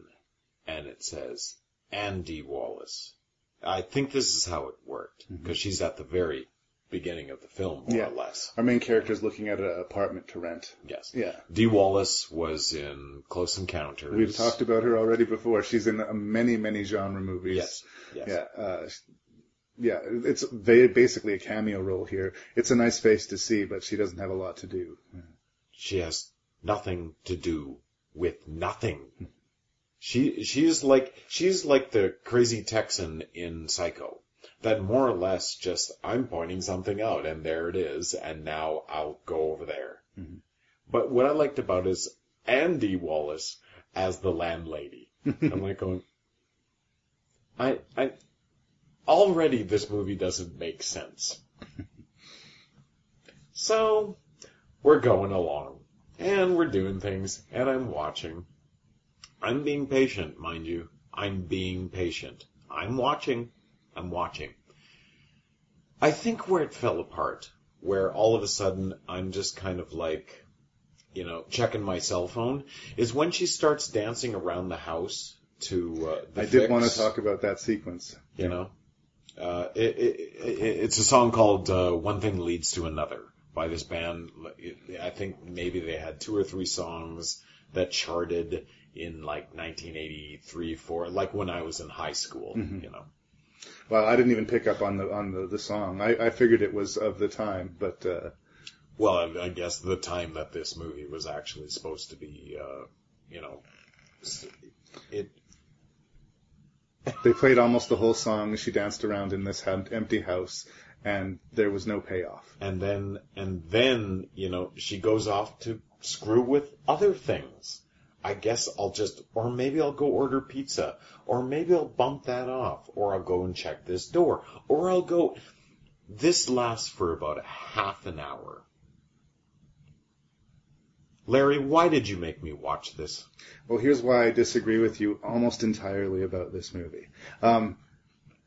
and it says Andy Wallace. I think this is how it worked because she's at the very beginning of the film, more yeah. or less. Our main character is looking at an apartment to rent. Yes. Yeah. Dee Wallace was in Close Encounters. We've talked about her already before. She's in many, many genre movies. Yes. Yes. Yeah. Uh, yeah. It's basically a cameo role here. It's a nice face to see, but she doesn't have a lot to do. She has nothing to do with nothing. She she's like she's like the crazy Texan in Psycho. That more or less just I'm pointing something out and there it is and now I'll go over there. Mhm. But what I liked about is Andy Wallace as the landlady. <laughs> I'm like going, I I already this movie doesn't make sense. <laughs> so we're going along and we're doing things and I'm watching. I'm being patient, mind you. I'm being patient. I'm watching. I'm watching. I think where it fell apart, where all of a sudden I'm just kind of like, you know, checking my cell phone, is when she starts dancing around the house to uh, the I did Fix, want to talk about that sequence. You know, uh, it, it, it, it's a song called uh, "One Thing Leads to Another" by this band. I think maybe they had two or three songs that charted in like 1983, four, like when I was in high school. Mhm. You know. Well, I didn't even pick up on the on the, the song. I, I figured it was of the time, but uh, Well, I, I guess the time that this movie was actually supposed to be, uh, you know, it. they played almost the whole song. She danced around in this empty house, and there was no payoff. And then, and then, you know, she goes off to screw with other things. I guess I'll just, or maybe I'll go order pizza, or maybe I'll bump that off, or I'll go and check this door, or I'll go. This lasts for about a half an hour. Larry, why did you make me watch this? Well, here's why I disagree with you almost entirely about this movie. Um,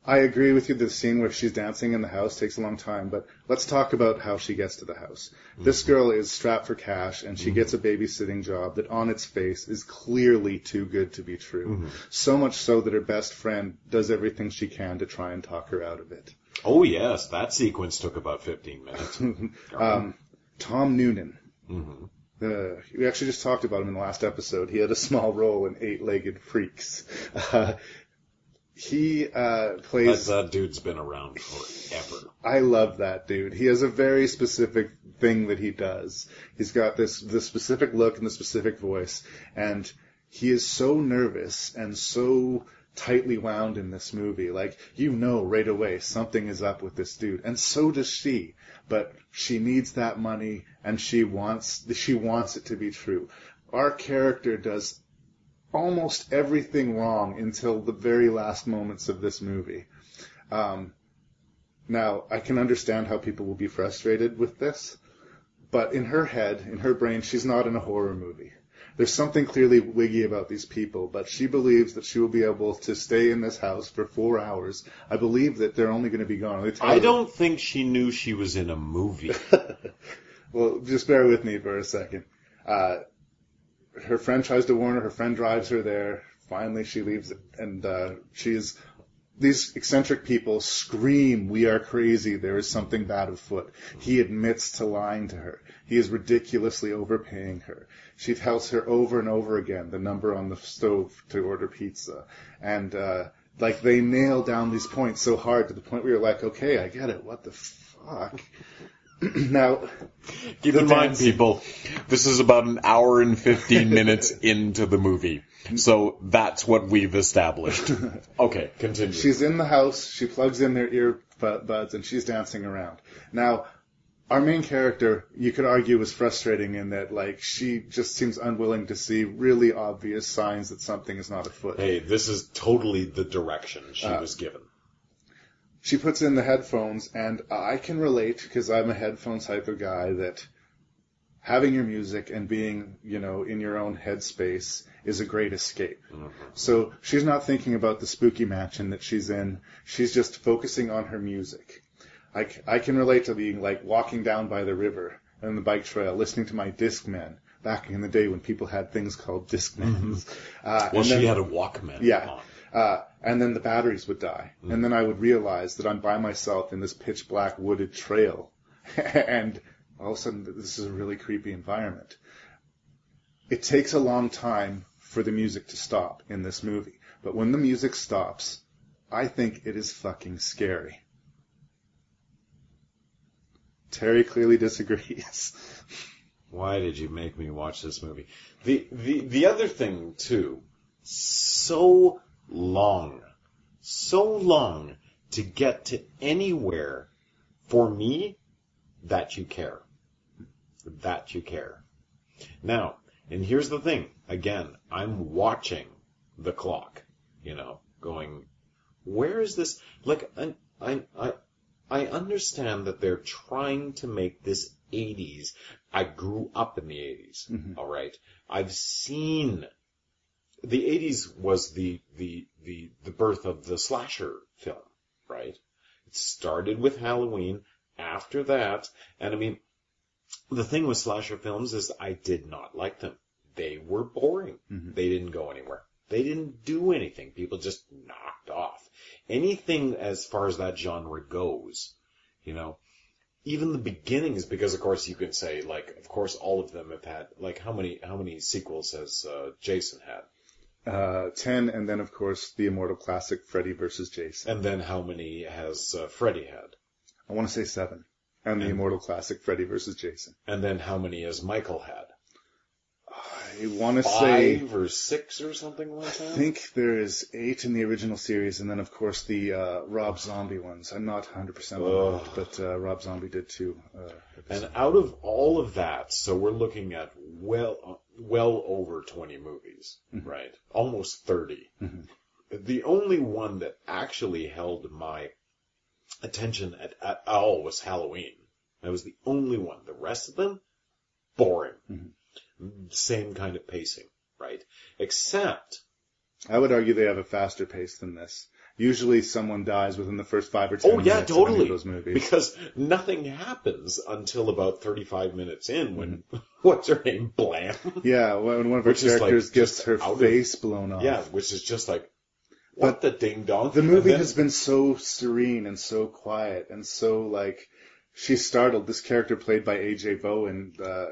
I agree with you. The scene where she's dancing in the house takes a long time, but let's talk about how she gets to the house. This girl is strapped for cash, and she gets a babysitting job that, on its face, is clearly too good to be true. So much so that her best friend does everything she can to try and talk her out of it. Oh yes, that sequence took about 15 minutes. <laughs> um, Tom Noonan. hmm Uh, we actually just talked about him in the last episode. He had a small role in Eight Legged Freaks. <laughs> Uh, he uh, plays. That, that dude's been around forever. I love that dude. He has a very specific thing that he does. He's got this this specific look and the specific voice, and he is so nervous and so tightly wound in this movie. Like you know right away something is up with this dude, and so does she. But she needs that money, and she wants she wants it to be true. Our character does almost everything wrong until the very last moments of this movie. Um, now, I can understand how people will be frustrated with this, but in her head, in her brain, she's not in a horror movie. There's something clearly wiggy about these people, but she believes that she will be able to stay in this house for four hours. I believe that they're only going to be gone. I don't think she knew she was in a movie. <laughs> well, just bear with me for a second. Uh, her friend tries to warn her. Her friend drives her there. Finally, she leaves, and uh, she is. These eccentric people scream, "We are crazy! There is something bad afoot." He admits to lying to her. He is ridiculously overpaying her. She tells her over and over again the number on the stove to order pizza, and uh, like they nail down these points so hard to the point where you're like, "Okay, I get it. What the fuck?" <clears throat> now, Keep the in mind, people, this is about an hour and 15 <laughs> minutes into the movie. So that's what we've established. <laughs> Okay, continue. She's in the house. She plugs in their earbuds and she's dancing around. Now, our main character, you could argue, was frustrating in that, like, she just seems unwilling to see really obvious signs that something is not afoot. Hey, this is totally the direction she Uh, was given. She puts in the headphones, and I can relate because I'm a headphone type of guy that having your music and being, you know, in your own headspace is a great escape. So she's not thinking about the spooky mansion that she's in. She's just focusing on her music. I, c- I can relate to being like walking down by the river on the bike trail, listening to my Discman back in the day when people had things called Discmans. Uh, Well, and she then- had a Walkman. Yeah. on. Uh, and then the batteries would die. And then I would realize that I'm by myself in this pitch black wooded trail. <laughs> and all of a sudden, this is a really creepy environment. It takes a long time for the music to stop in this movie. But when the music stops, I think it is fucking scary. Terry clearly disagrees. <laughs> Why did you make me watch this movie? The the the other thing too so long, so long to get to anywhere for me that you care. That you care. Now, and here's the thing. Again, I'm watching the clock, you know, going, where is this? Like, I, I, I, I understand that they're trying to make this 80s. I grew up in the 80s, Mhm. all right? I've seen the 80s was the, the, the, the birth of the slasher film, right? It started with Halloween. After that, and I mean, the thing with slasher films is I did not like them. They were boring. Mhm. They didn't go anywhere. They didn't do anything. People just knocked off. Anything as far as that genre goes, you know, even the beginnings, because of course you can say, like, of course all of them have had, like, how many, how many sequels has, uh, Jason had? Uh, 10, and then of course the immortal classic Freddy versus Jason. And then how many has, uh, Freddy had? I want to say 7. And the immortal classic Freddy versus Jason. And then how many has Michael had? I want to say, Five or six or something like that. I think there is 8 in the original series, and then of course the uh, Rob Zombie ones. I'm not 100% on Ugh. that, but uh, Rob Zombie did too. Uh, And out of all of that, so we're looking at well, well over 20 movies, Mhm. right? Almost 30. Mhm. The only one that actually held my attention at, at all was Halloween. That was the only one. The rest of them, boring. Same kind of pacing, right? Except, I would argue they have a faster pace than this. Usually someone dies within the first 5 or 10 oh yeah, minutes of totally. of those movies. Because nothing happens until about 35 minutes in when, Mm-hmm. <laughs> what's her name? Blam. yeah, when one of her Which is, like, characters gets her out of- face blown off. Yeah, which is just like, what the ding dong? The movie then- has been so serene and so quiet and so like she's startled. This character played by AJ Bowen uh,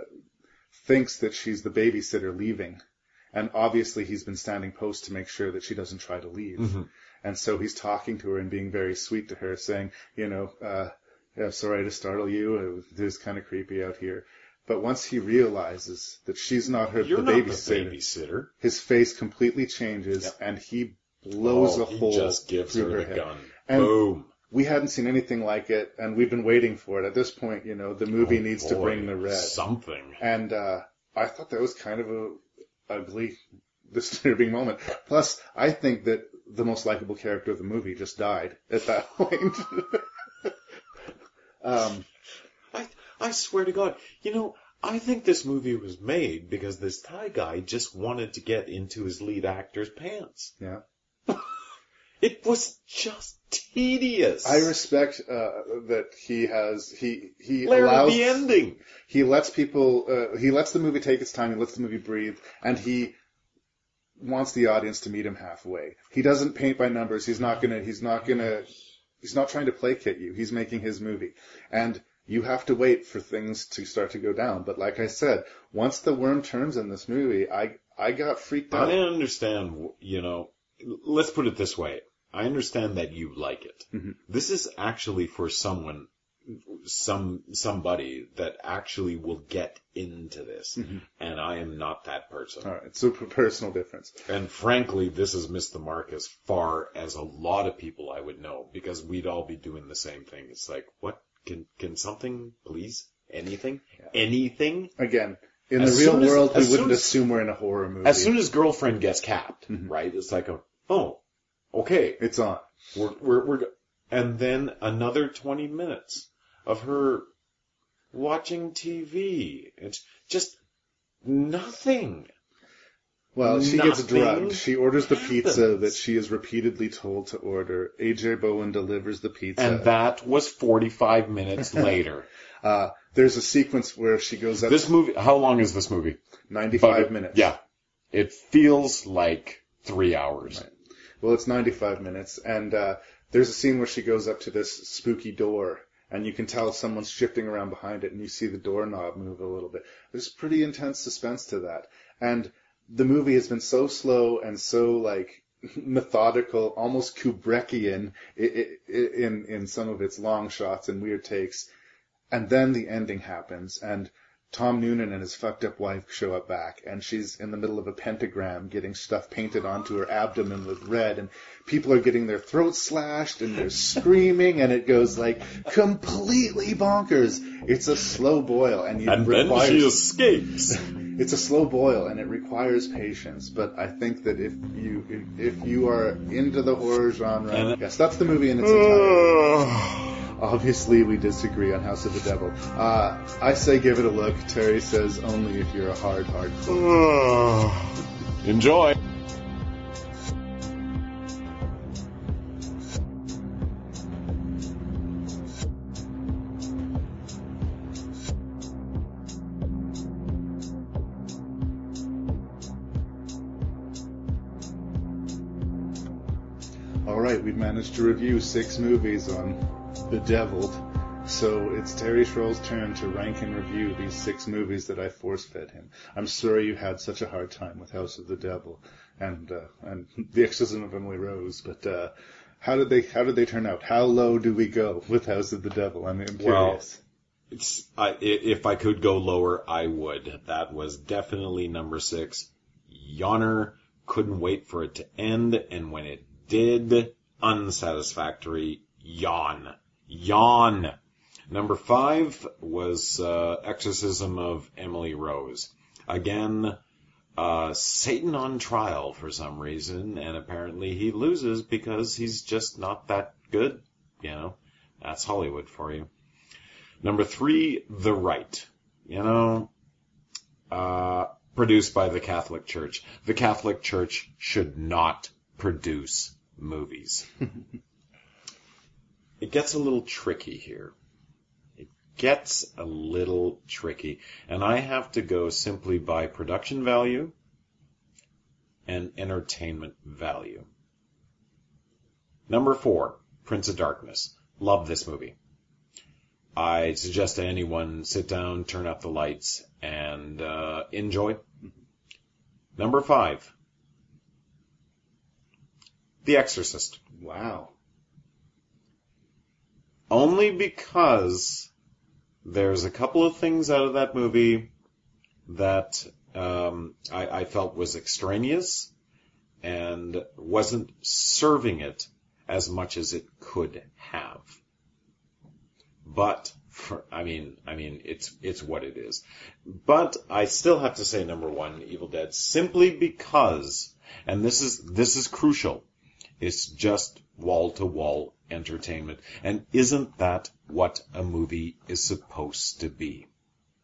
thinks that she's the babysitter leaving, and obviously he's been standing post to make sure that she doesn't try to leave. Mhm. And so he's talking to her and being very sweet to her, saying, you know, uh, yeah, sorry to startle you. It was, kind of creepy out here. But once he realizes that she's not her You're the not the babysitter, babysitter. his face completely changes and he blows Oh, a he hole just gives through her her the head. gun. And Boom. We hadn't seen anything like it, and we've been waiting for it. At this point, you know, the movie Oh, needs to bring the red. Something. And uh, I thought that was kind of a ugly, disturbing moment. Plus, I think that the most likable character of the movie just died at that <laughs> point. <laughs> um, I, I swear to God, you know, I think this movie was made because this Ti guy just wanted to get into his lead actor's pants. yeah. It was just tedious. I respect uh, that he has he he Larry, allows the ending. he lets people uh, he lets the movie take its time he lets the movie breathe and he wants the audience to meet him halfway. He doesn't paint by numbers. He's not gonna he's not gonna he's not trying to placate you. He's making his movie. And you have to wait for things to start to go down. But like i said once the worm turns in this movie i i got freaked out I didn't understand, you know, let's put it this way. I understand that you like it. Mhm. This is actually for someone, some, somebody that actually will get into this. Mhm. And I am not that person. all right p- personal difference And frankly, this has missed the mark as far as a lot of people I would know because we'd all be doing the same thing. It's like, what can, can something please? Anything? Anything? again in the real as- world we wouldn't as- assume we're in a horror movie As soon as girlfriend gets capped, Mhm. right? It's like a, oh, okay. it's on We're, we're, we're, and then another 20 minutes of her watching TV. It's just nothing. Well, she gets Nothing drugged. She orders the pizza <laughs> that she is repeatedly told to order. AJ Bowen delivers the pizza. And that was 45 minutes <laughs> later. uh, there's a sequence where she goes up This movie, how long is this movie? 95 But- minutes. Yeah. It feels like three hours. Well, it's 95 minutes, and uh, there's a scene where she goes up to this spooky door, and you can tell someone's shifting around behind it, and you see the doorknob move a little bit. There's pretty intense suspense to that, and the movie has been so slow and so like <laughs> methodical, almost Kubrickian in in some of its long shots and weird takes, and then the ending happens, and Tom Noonan and his fucked up wife show up back, and she's in the middle of a pentagram getting stuff painted onto her abdomen with red, and people are getting their throats slashed, and they're screaming, and it goes like completely bonkers. It's a slow boil, and you And then she escapes. <laughs> It's a slow boil, and it requires patience. But I think that if you if, if you are into the horror genre, And- yes, that's the movie in its entirety. Obviously, we disagree on House of the Devil. Uh, I say give it a look. Terry says only if you're a hard, hard. Enjoy. To review six movies on Bedeviled. So it's Terry Schroell's turn to rank and review these six movies that I force-fed him. I'm sorry you had such a hard time with House of the Devil and uh, and The Exorcism of Emily Rose, but uh, how did they how did they turn out? How low do we go with House of the Devil? I'm, I'm Well, it's i- if I could go lower, I would. That was definitely number six. Yawner couldn't wait for it to end, and when it did, unsatisfactory. Yawn, yawn. Number five was uh, Exorcism of Emily Rose. Again, uh, Satan on trial for some reason, and apparently he loses because he's just not that good. You know, that's Hollywood for you. Number three, The Rite. You know, uh, produced by the Catholic Church. The Catholic Church should not produce movies. <laughs> it gets a little tricky here. It gets a little tricky. And I have to go simply by production value and entertainment value. Number four, Prince of Darkness. Love this movie. I suggest to anyone sit down, turn up the lights, and uh, enjoy. Number five, The Exorcist. Wow. Only because there's a couple of things out of that movie that um, I, I felt was extraneous and wasn't serving it as much as it could have. But for, I mean, I mean, it's it's what it is. But I still have to say number one, Evil Dead, simply because, and this is this is crucial. It's just wall to wall entertainment, and isn't that what a movie is supposed to be?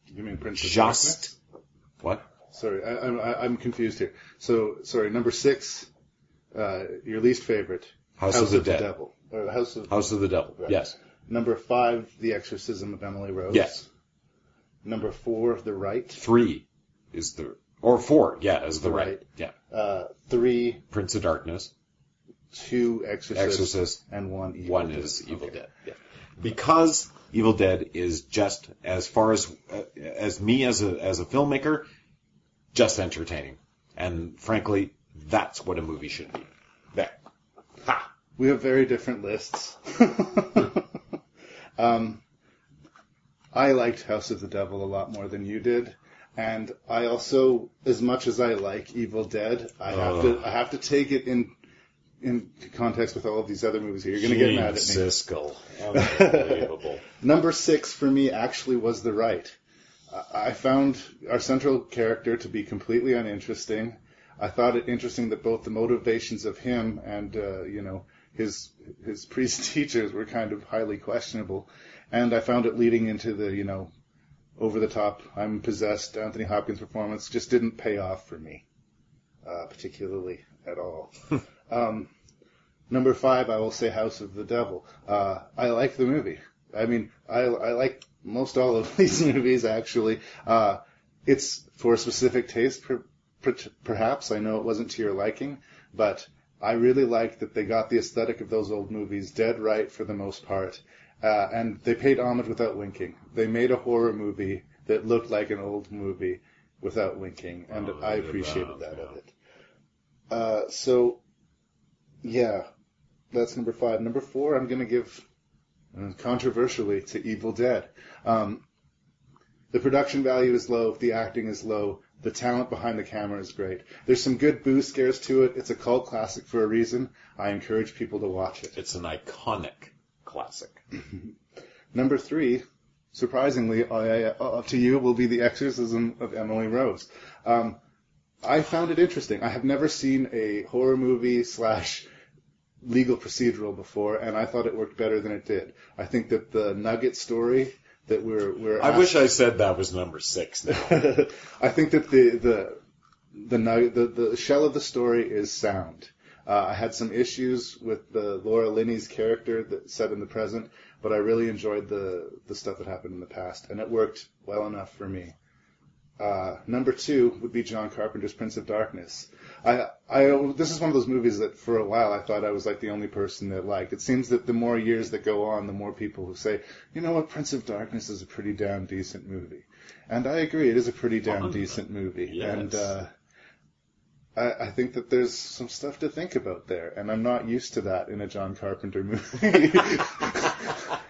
You mean Prince of Just Darkness? what? Sorry, I, I'm confused here. So sorry, number six, uh, your least favorite, House of the Dead. Devil, or House of House of the Devil. Right. Yes. Number five, The Exorcism of Emily Rose. Yes. Number four, The Rite. Three is the or four, yeah, is the, The Rite. Right. Yeah. Uh, three, Prince of Darkness. Two, Exorcist, Exorcist. and one, Evil One Dead. is Evil Okay. Dead. Yeah. Because Evil Dead is just as far as uh, as me as a as a filmmaker, just entertaining, and frankly, that's what a movie should be. There. We have very different lists. <laughs> um, I liked House of the Devil a lot more than you did, and I also, as much as I like Evil Dead, I have to I have to take it in in context with all of these other movies here. You're going to get mad at me. Siskel. Unbelievable. <laughs> Number six for me actually was the Rite. I- I found our central character to be completely uninteresting. I thought it interesting that both the motivations of him and uh, you know his his priest <laughs> teachers were kind of highly questionable, and I found it leading into the you know over the top I'm possessed Anthony Hopkins performance just didn't pay off for me, uh, particularly at all. <laughs> um, number five, I will say House of the Devil. Uh, I like the movie. I mean, I, I like most all of <laughs> these movies actually. Uh, it's for a specific taste, per, per, perhaps. I know it wasn't to your liking, but I really liked that they got the aesthetic of those old movies dead right for the most part. Uh, and they paid homage without winking. They made a horror movie that looked like an old movie without winking, and Oh, I appreciated that yeah. of it. Uh, so, yeah, that's number five. Number four, I'm going to give uh, controversially to Evil Dead. Um, The production value is low, the acting is low, the talent behind the camera is great. There's some good boo scares to it. It's a cult classic for a reason. I encourage people to watch it. It's an iconic classic. <laughs> Number three, surprisingly, uh, uh, to you, will be The Exorcism of Emily Rose. Um, I found it interesting. I have never seen a horror movie slash legal procedural before, and I thought it worked better than it did. I think that the Nugget story that we're we're I asked- wish I said that was number six now. <laughs> I think that the the the nug- the, the shell of the story is sound. Uh, I had some issues with the Laura Linney's character that set in the present, but I really enjoyed the the stuff that happened in the past, and it worked well enough for me. Uh, number two would be John Carpenter's Prince of Darkness. I, I, this is one of those movies that for a while I thought I was like the only person that liked. It seems that the more years that go on, the more people who say, you know what, Prince of Darkness is a pretty damn decent movie. And I agree, it is a pretty damn decent movie. Yes. And, uh, I, I think that there's some stuff to think about there, and I'm not used to that in a John Carpenter movie. <laughs>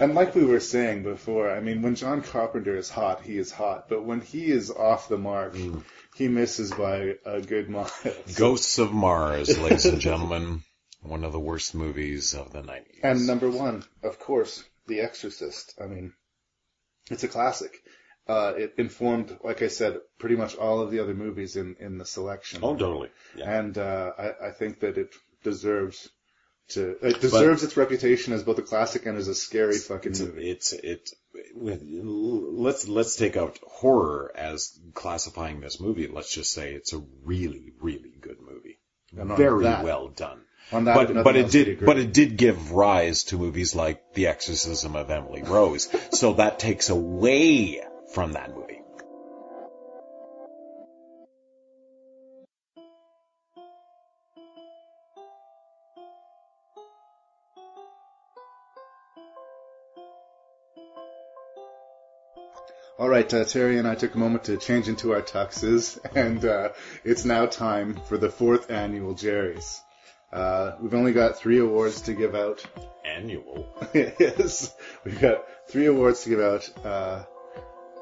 and like we were saying before, I mean, when John Carpenter is hot, he is hot, but when he is off the mark, he misses by a good mile. <laughs> Ghosts of Mars, ladies and gentlemen. One of the worst movies of the 90s. And number one, of course, The Exorcist. I mean, it's a classic. Uh, it informed, like I said, pretty much all of the other movies in, in the selection. Oh, totally. Yeah. And uh, I, I think that it deserves to it deserves its reputation as both a classic and as a scary fucking It's movie. it's it. With, let's let's take out horror as classifying this movie. Let's just say it's a really really good movie. And Very that- well done. on that, but but it did but it did give rise to movies like The Exorcism of Emily Rose. so that takes away from that movie. Right, uh, Terry and I took a moment to change into our tuxes, <laughs> and uh, it's now time for the fourth annual Jerry's. Uh, we've only got three awards to give out. Annual. <laughs> yes, we've got three awards to give out, uh,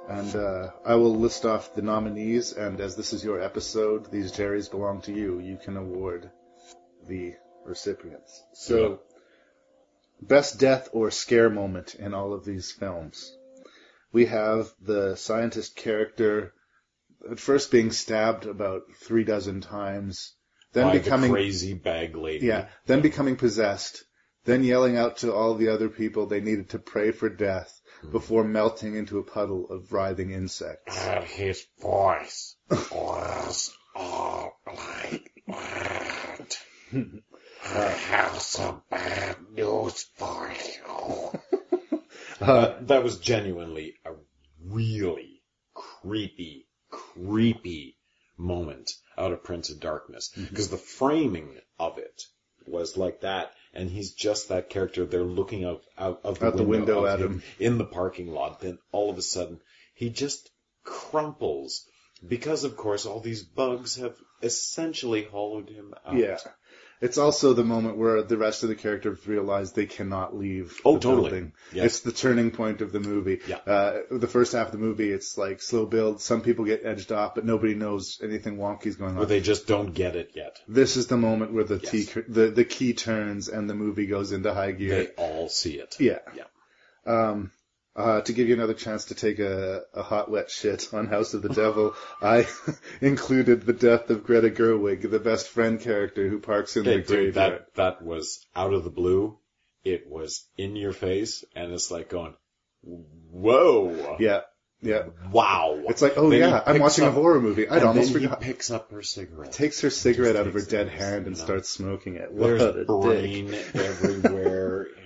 and uh, I will list off the nominees. And as this is your episode, these Jerry's belong to you. You can award the recipients. So, best death or scare moment in all of these films. We have the scientist character at first being stabbed about three dozen times, then by becoming the crazy bag lady. yeah, then becoming possessed, then yelling out to all the other people they needed to pray for death hmm. before melting into a puddle of writhing insects. And his voice was all like that. <laughs> I have some bad news for you. Uh, that was genuinely a really creepy, creepy moment out of Prince of Darkness. Mm-hmm. Because the framing of it was like that, and he's just that character. They're looking out, out of the Out the window, at him in the parking lot. Then all of a sudden, he just crumples. Because of course all these bugs have essentially hollowed him out. Yeah. It's also the moment where the rest of the characters realize they cannot leave. Oh, the totally. building. Yes. It's the turning point of the movie. Yeah. Uh, the first half of the movie, it's like slow build. Some people get edged off, but nobody knows anything wonky's going on. Or they just don't get it yet. This is the moment where the, Yes. tea, the the key turns and the movie goes into high gear. They all see it. Yeah. Yeah. Um, uh, to give you another chance to take a, a hot wet shit on House of the Devil, <laughs> I <laughs> included the death of Greta Gerwig, the best friend character who parks in Okay, the dude, graveyard. that that was out of the blue. It was in your face, and it's like going, "Whoa, Yeah, yeah. wow!" It's like, oh Then yeah, I'm watching a horror movie. I'd almost then forgot. He picks up her cigarette. Takes her cigarette out of her dead hand and starts smoking it. What There's brain everywhere. <laughs>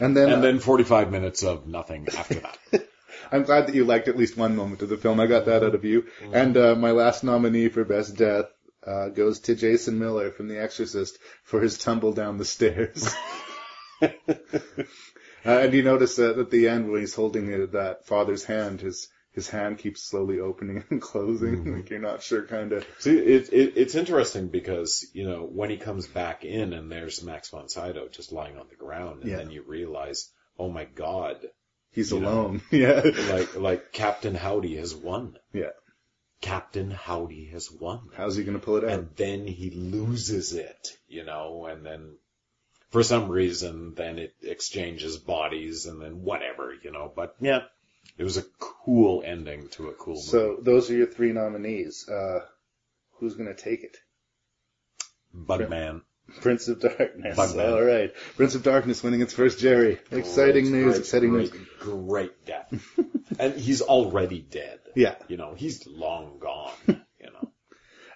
And then, and then 45 minutes of nothing after that. <laughs> I'm glad that you liked at least one moment of the film. I got that out of you. Mm-hmm. And uh, my last nominee for Best Death uh, goes to Jason Miller from The Exorcist for his tumble down the stairs. <laughs> <laughs> uh, and you notice that at the end when he's holding that father's hand, his his hand keeps slowly opening <laughs> and closing. Mm-hmm. Like you're not sure, kind of. See, it, it, it's interesting because, you know, when he comes back in and there's Max von Sydow just lying on the ground and Yeah. then you realize, oh my god, He's You know? alone. <laughs> Yeah. like like Captain Howdy has won. Yeah. Captain Howdy has won. How's he to pull it out? And then he loses it, you know, and then for some reason then it exchanges bodies and then whatever, you know. But yeah, it was a cool ending to a cool movie. So those are your three nominees. Uh, who's going to take it? Bugman. Prince of Darkness. Bugman. All right. Prince of Darkness winning its first Jerry. Exciting Great, news. great, exciting great, news. Great death. <laughs> and he's already dead. Yeah. You know, he's long gone. <laughs> You know.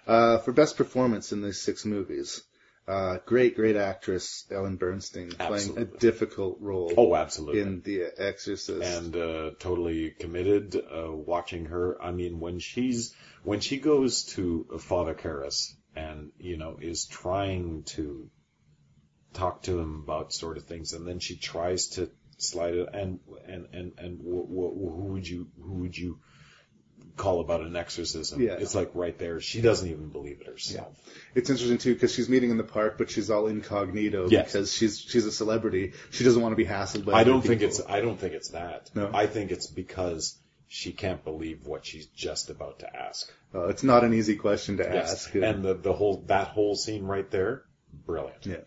Uh, for best performance in these six movies, uh, great, great actress Ellen Burstyn playing a difficult role. Oh, absolutely. In The Exorcist. and uh, totally committed. Uh, watching her, I mean, when she's when she goes to Father Karras and you know is trying to talk to him about sort of things, and then she tries to slide it, and and and and wh- wh- who would you who would you call about an exorcism? Yeah. It's like right there. She doesn't even believe it herself. Yeah. It's interesting too because she's meeting in the park, but she's all incognito Yes. because she's she's a celebrity. She doesn't want to be hassled by. I don't think people. it's I don't think it's that. No? I think it's because she can't believe what she's just about to ask. Uh, it's not an easy question to Yes. ask. And the, the whole, that whole scene right there, brilliant. Yeah.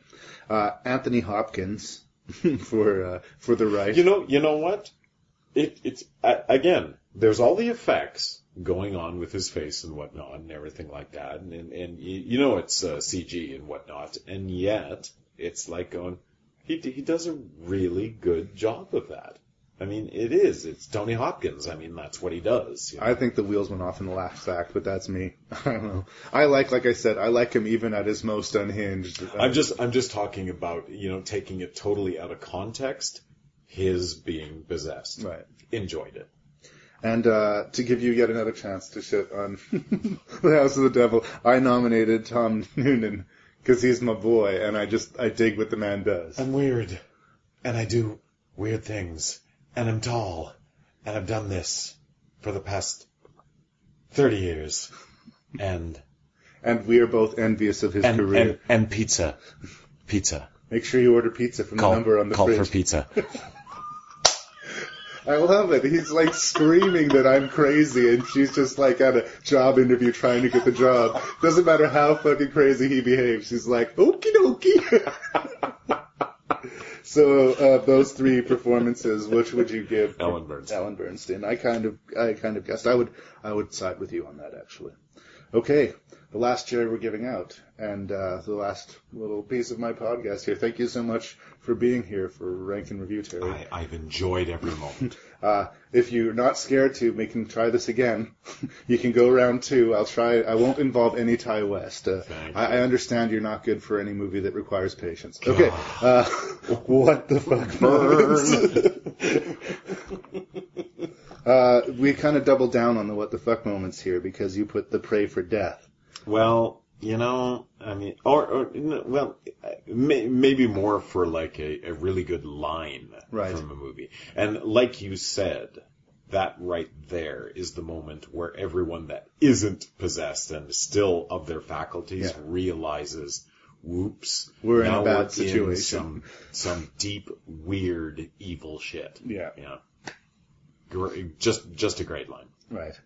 Uh, Anthony Hopkins <laughs> for uh, for the Rite. You know, you know what? It, it's, uh, again, there's all the effects going on with his face and whatnot and everything like that. And, and, and you you know it's uh, CG and whatnot. And yet, it's like going, he, he does a really good job of that. I mean, it is. It's Tony Hopkins. I mean, that's what he does. you know. I think the wheels went off in the last act, but that's me. <laughs> I don't know. I like, like I said, I like him even at his most unhinged. I'm just I'm just talking about you know taking it totally out of context. His being possessed. Right. Enjoyed it. And uh, to give you yet another chance to shit on <laughs> the House of the Devil, I nominated Tom <laughs> Noonan because he's my boy, and I just I dig what the man does. I'm weird, and I do weird things, and I'm tall, and I've done this for the past thirty years, and And we are both envious of his and, career. and and pizza, pizza. Make sure you order pizza from Call the number on the call fridge. for pizza. <laughs> I love it. He's like screaming that I'm crazy, and she's just like at a job interview trying to get the job. Doesn't matter how fucking crazy he behaves. She's like, okie dokie. <laughs> so uh, those three performances, which would you give? Ellen Burstyn. Ellen Burstyn. I kind of, I kind of guessed. I would, I would side with you on that actually. Okay, the last cherry we're giving out, and uh, the last little piece of my podcast here. Thank you so much for being here for Rank and Review, Terry. I, I've enjoyed every moment. <laughs> Uh, if you're not scared to, we can try this again. <laughs> you can go round two. I'll try. I won't involve any Ti West. Uh, I, I understand you're not good for any movie that requires patience. Okay. Uh, <laughs> what the fuck? uh, we kind of doubled down on the what the fuck moments here because you put the pray for death. Well, you know, I mean, or, or well, may, maybe more for like a, a really good line Right. from a movie. And like you said, that right there is the moment where everyone that isn't possessed and still of their faculties Yeah. realizes, whoops, We're in a bad we're situation." In some some deep, weird, evil shit. Yeah. Great, just just a great line. Right.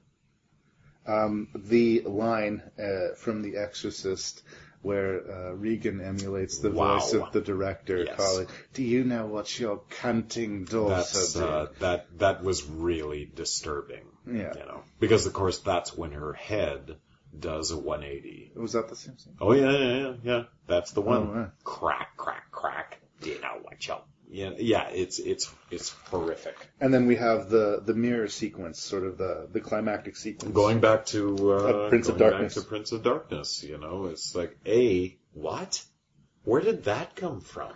Um, the line uh, from The Exorcist where uh, Regan emulates the Wow. voice of the director, Yes. calling, "Do you know what your canting daughter did?" uh, that that was really disturbing. Yeah. You know, because of course that's when her head does a 180. Was that the Simpsons? Oh yeah, yeah, yeah, yeah. That's the one. Oh, right. Crack, crack, crack. Do you know what you? Yeah, yeah. It's it's it's horrific. And then we have the the mirror sequence, sort of the the climactic sequence. Going back to uh, Of Prince of going Darkness. Back to Prince of Darkness. You know, it's like a what? Where did that come from?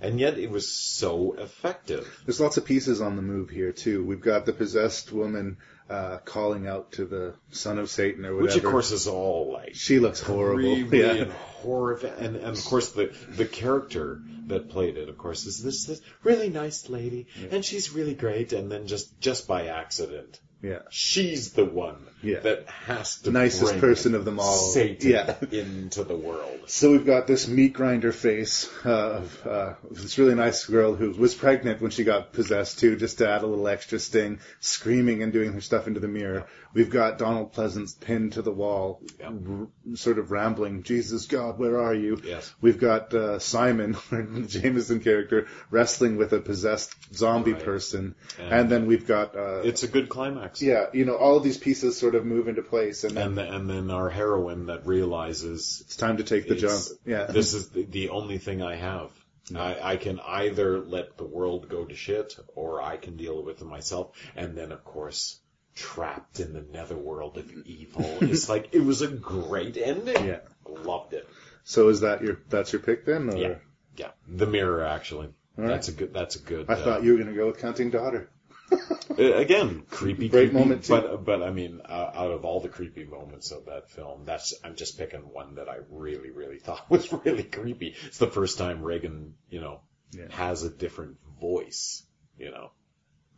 And yet it was so effective. There's lots of pieces on the move here too. We've got the possessed woman uh, calling out to the son of Satan or whatever. Which of course is all like she looks horrible. <laughs> yeah. and horrific, and, and of course the the character that played it, of course, is this this really nice lady, and she's really great, and then just just by accident, Yeah. She's the one Yeah. that has to Nicest person of them all. Satan Yeah. into the world. So we've got this meat grinder face uh, of uh, this really nice girl who was pregnant when she got possessed too, just to add a little extra sting, screaming and doing her stuff into the mirror. We've got Donald Pleasence pinned to the wall, r- sort of rambling, "Jesus God, where are you?" Yes. We've got uh, Simon, <laughs> the Jameson character, wrestling with a possessed zombie Right. person, And- and, then we've got uh, It's a good climax. Yeah, you know, all of these pieces sort of move into place, and then And and then our heroine that realizes it's time to take the jump. Yeah, this is the, the only thing I have. I, I can either let the world go to shit, or I can deal with it myself. And then, of course, trapped in the netherworld of evil. <laughs> it's like it was a great ending. Yeah. loved it. So is that your that's your pick then? Or? Yeah, yeah. The Mirror, actually. All right. That's a good. That's a good. I uh, thought you were going to go with Counting Daughter. <laughs> Uh, again, creepy, Great creepy, moment, too. But but I mean, uh, out of all the creepy moments of that film, that's I'm just picking one that I really really <laughs> thought was really creepy. It's the first time Regan, you know, Yeah. has a different voice. You know,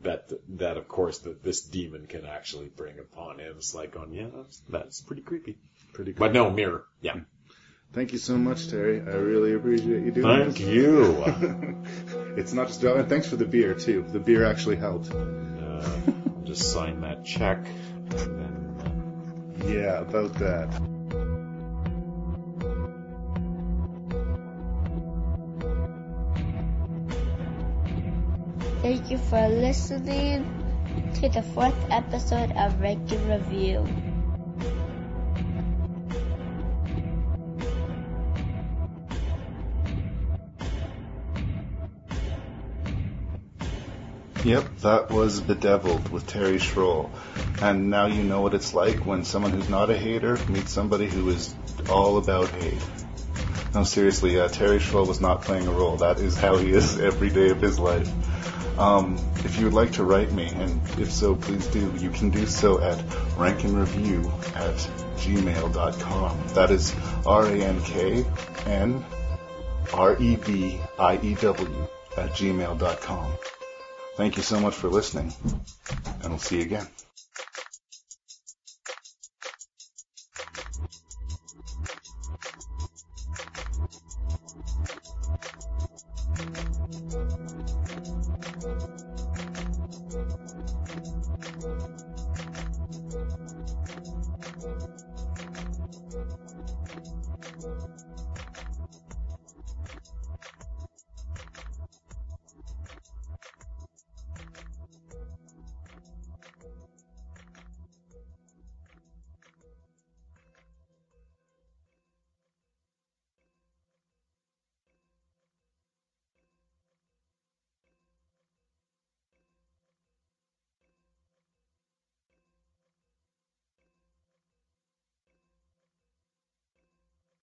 that that of course that this demon can actually bring upon him. It's like, going, yeah, that's, that's pretty creepy. Pretty. But no, mirror, yeah. Thank you so much, Terry. I really appreciate you doing that. Thank this. you. <laughs> it's not just and thanks for the beer too. The beer actually helped. Uh, I'll just sign that check. And then, uh, Yeah, about that. Thank you for listening to the fourth episode of Ranking Review. Yep, that was Bedeviled with Terry Schroell. And now you know what it's like when someone who's not a hater meets somebody who is all about hate. No, seriously, uh, Terry Schroell was not playing a role. That is how he is <laughs> every day of his life. Um, if you would like to write me, and if so, please do, you can do so at rankinreview at gmail.com. That is R-A-N-K-N R-E-V-I-E-W at gmail.com. Thank you so much for listening, and we'll see you again.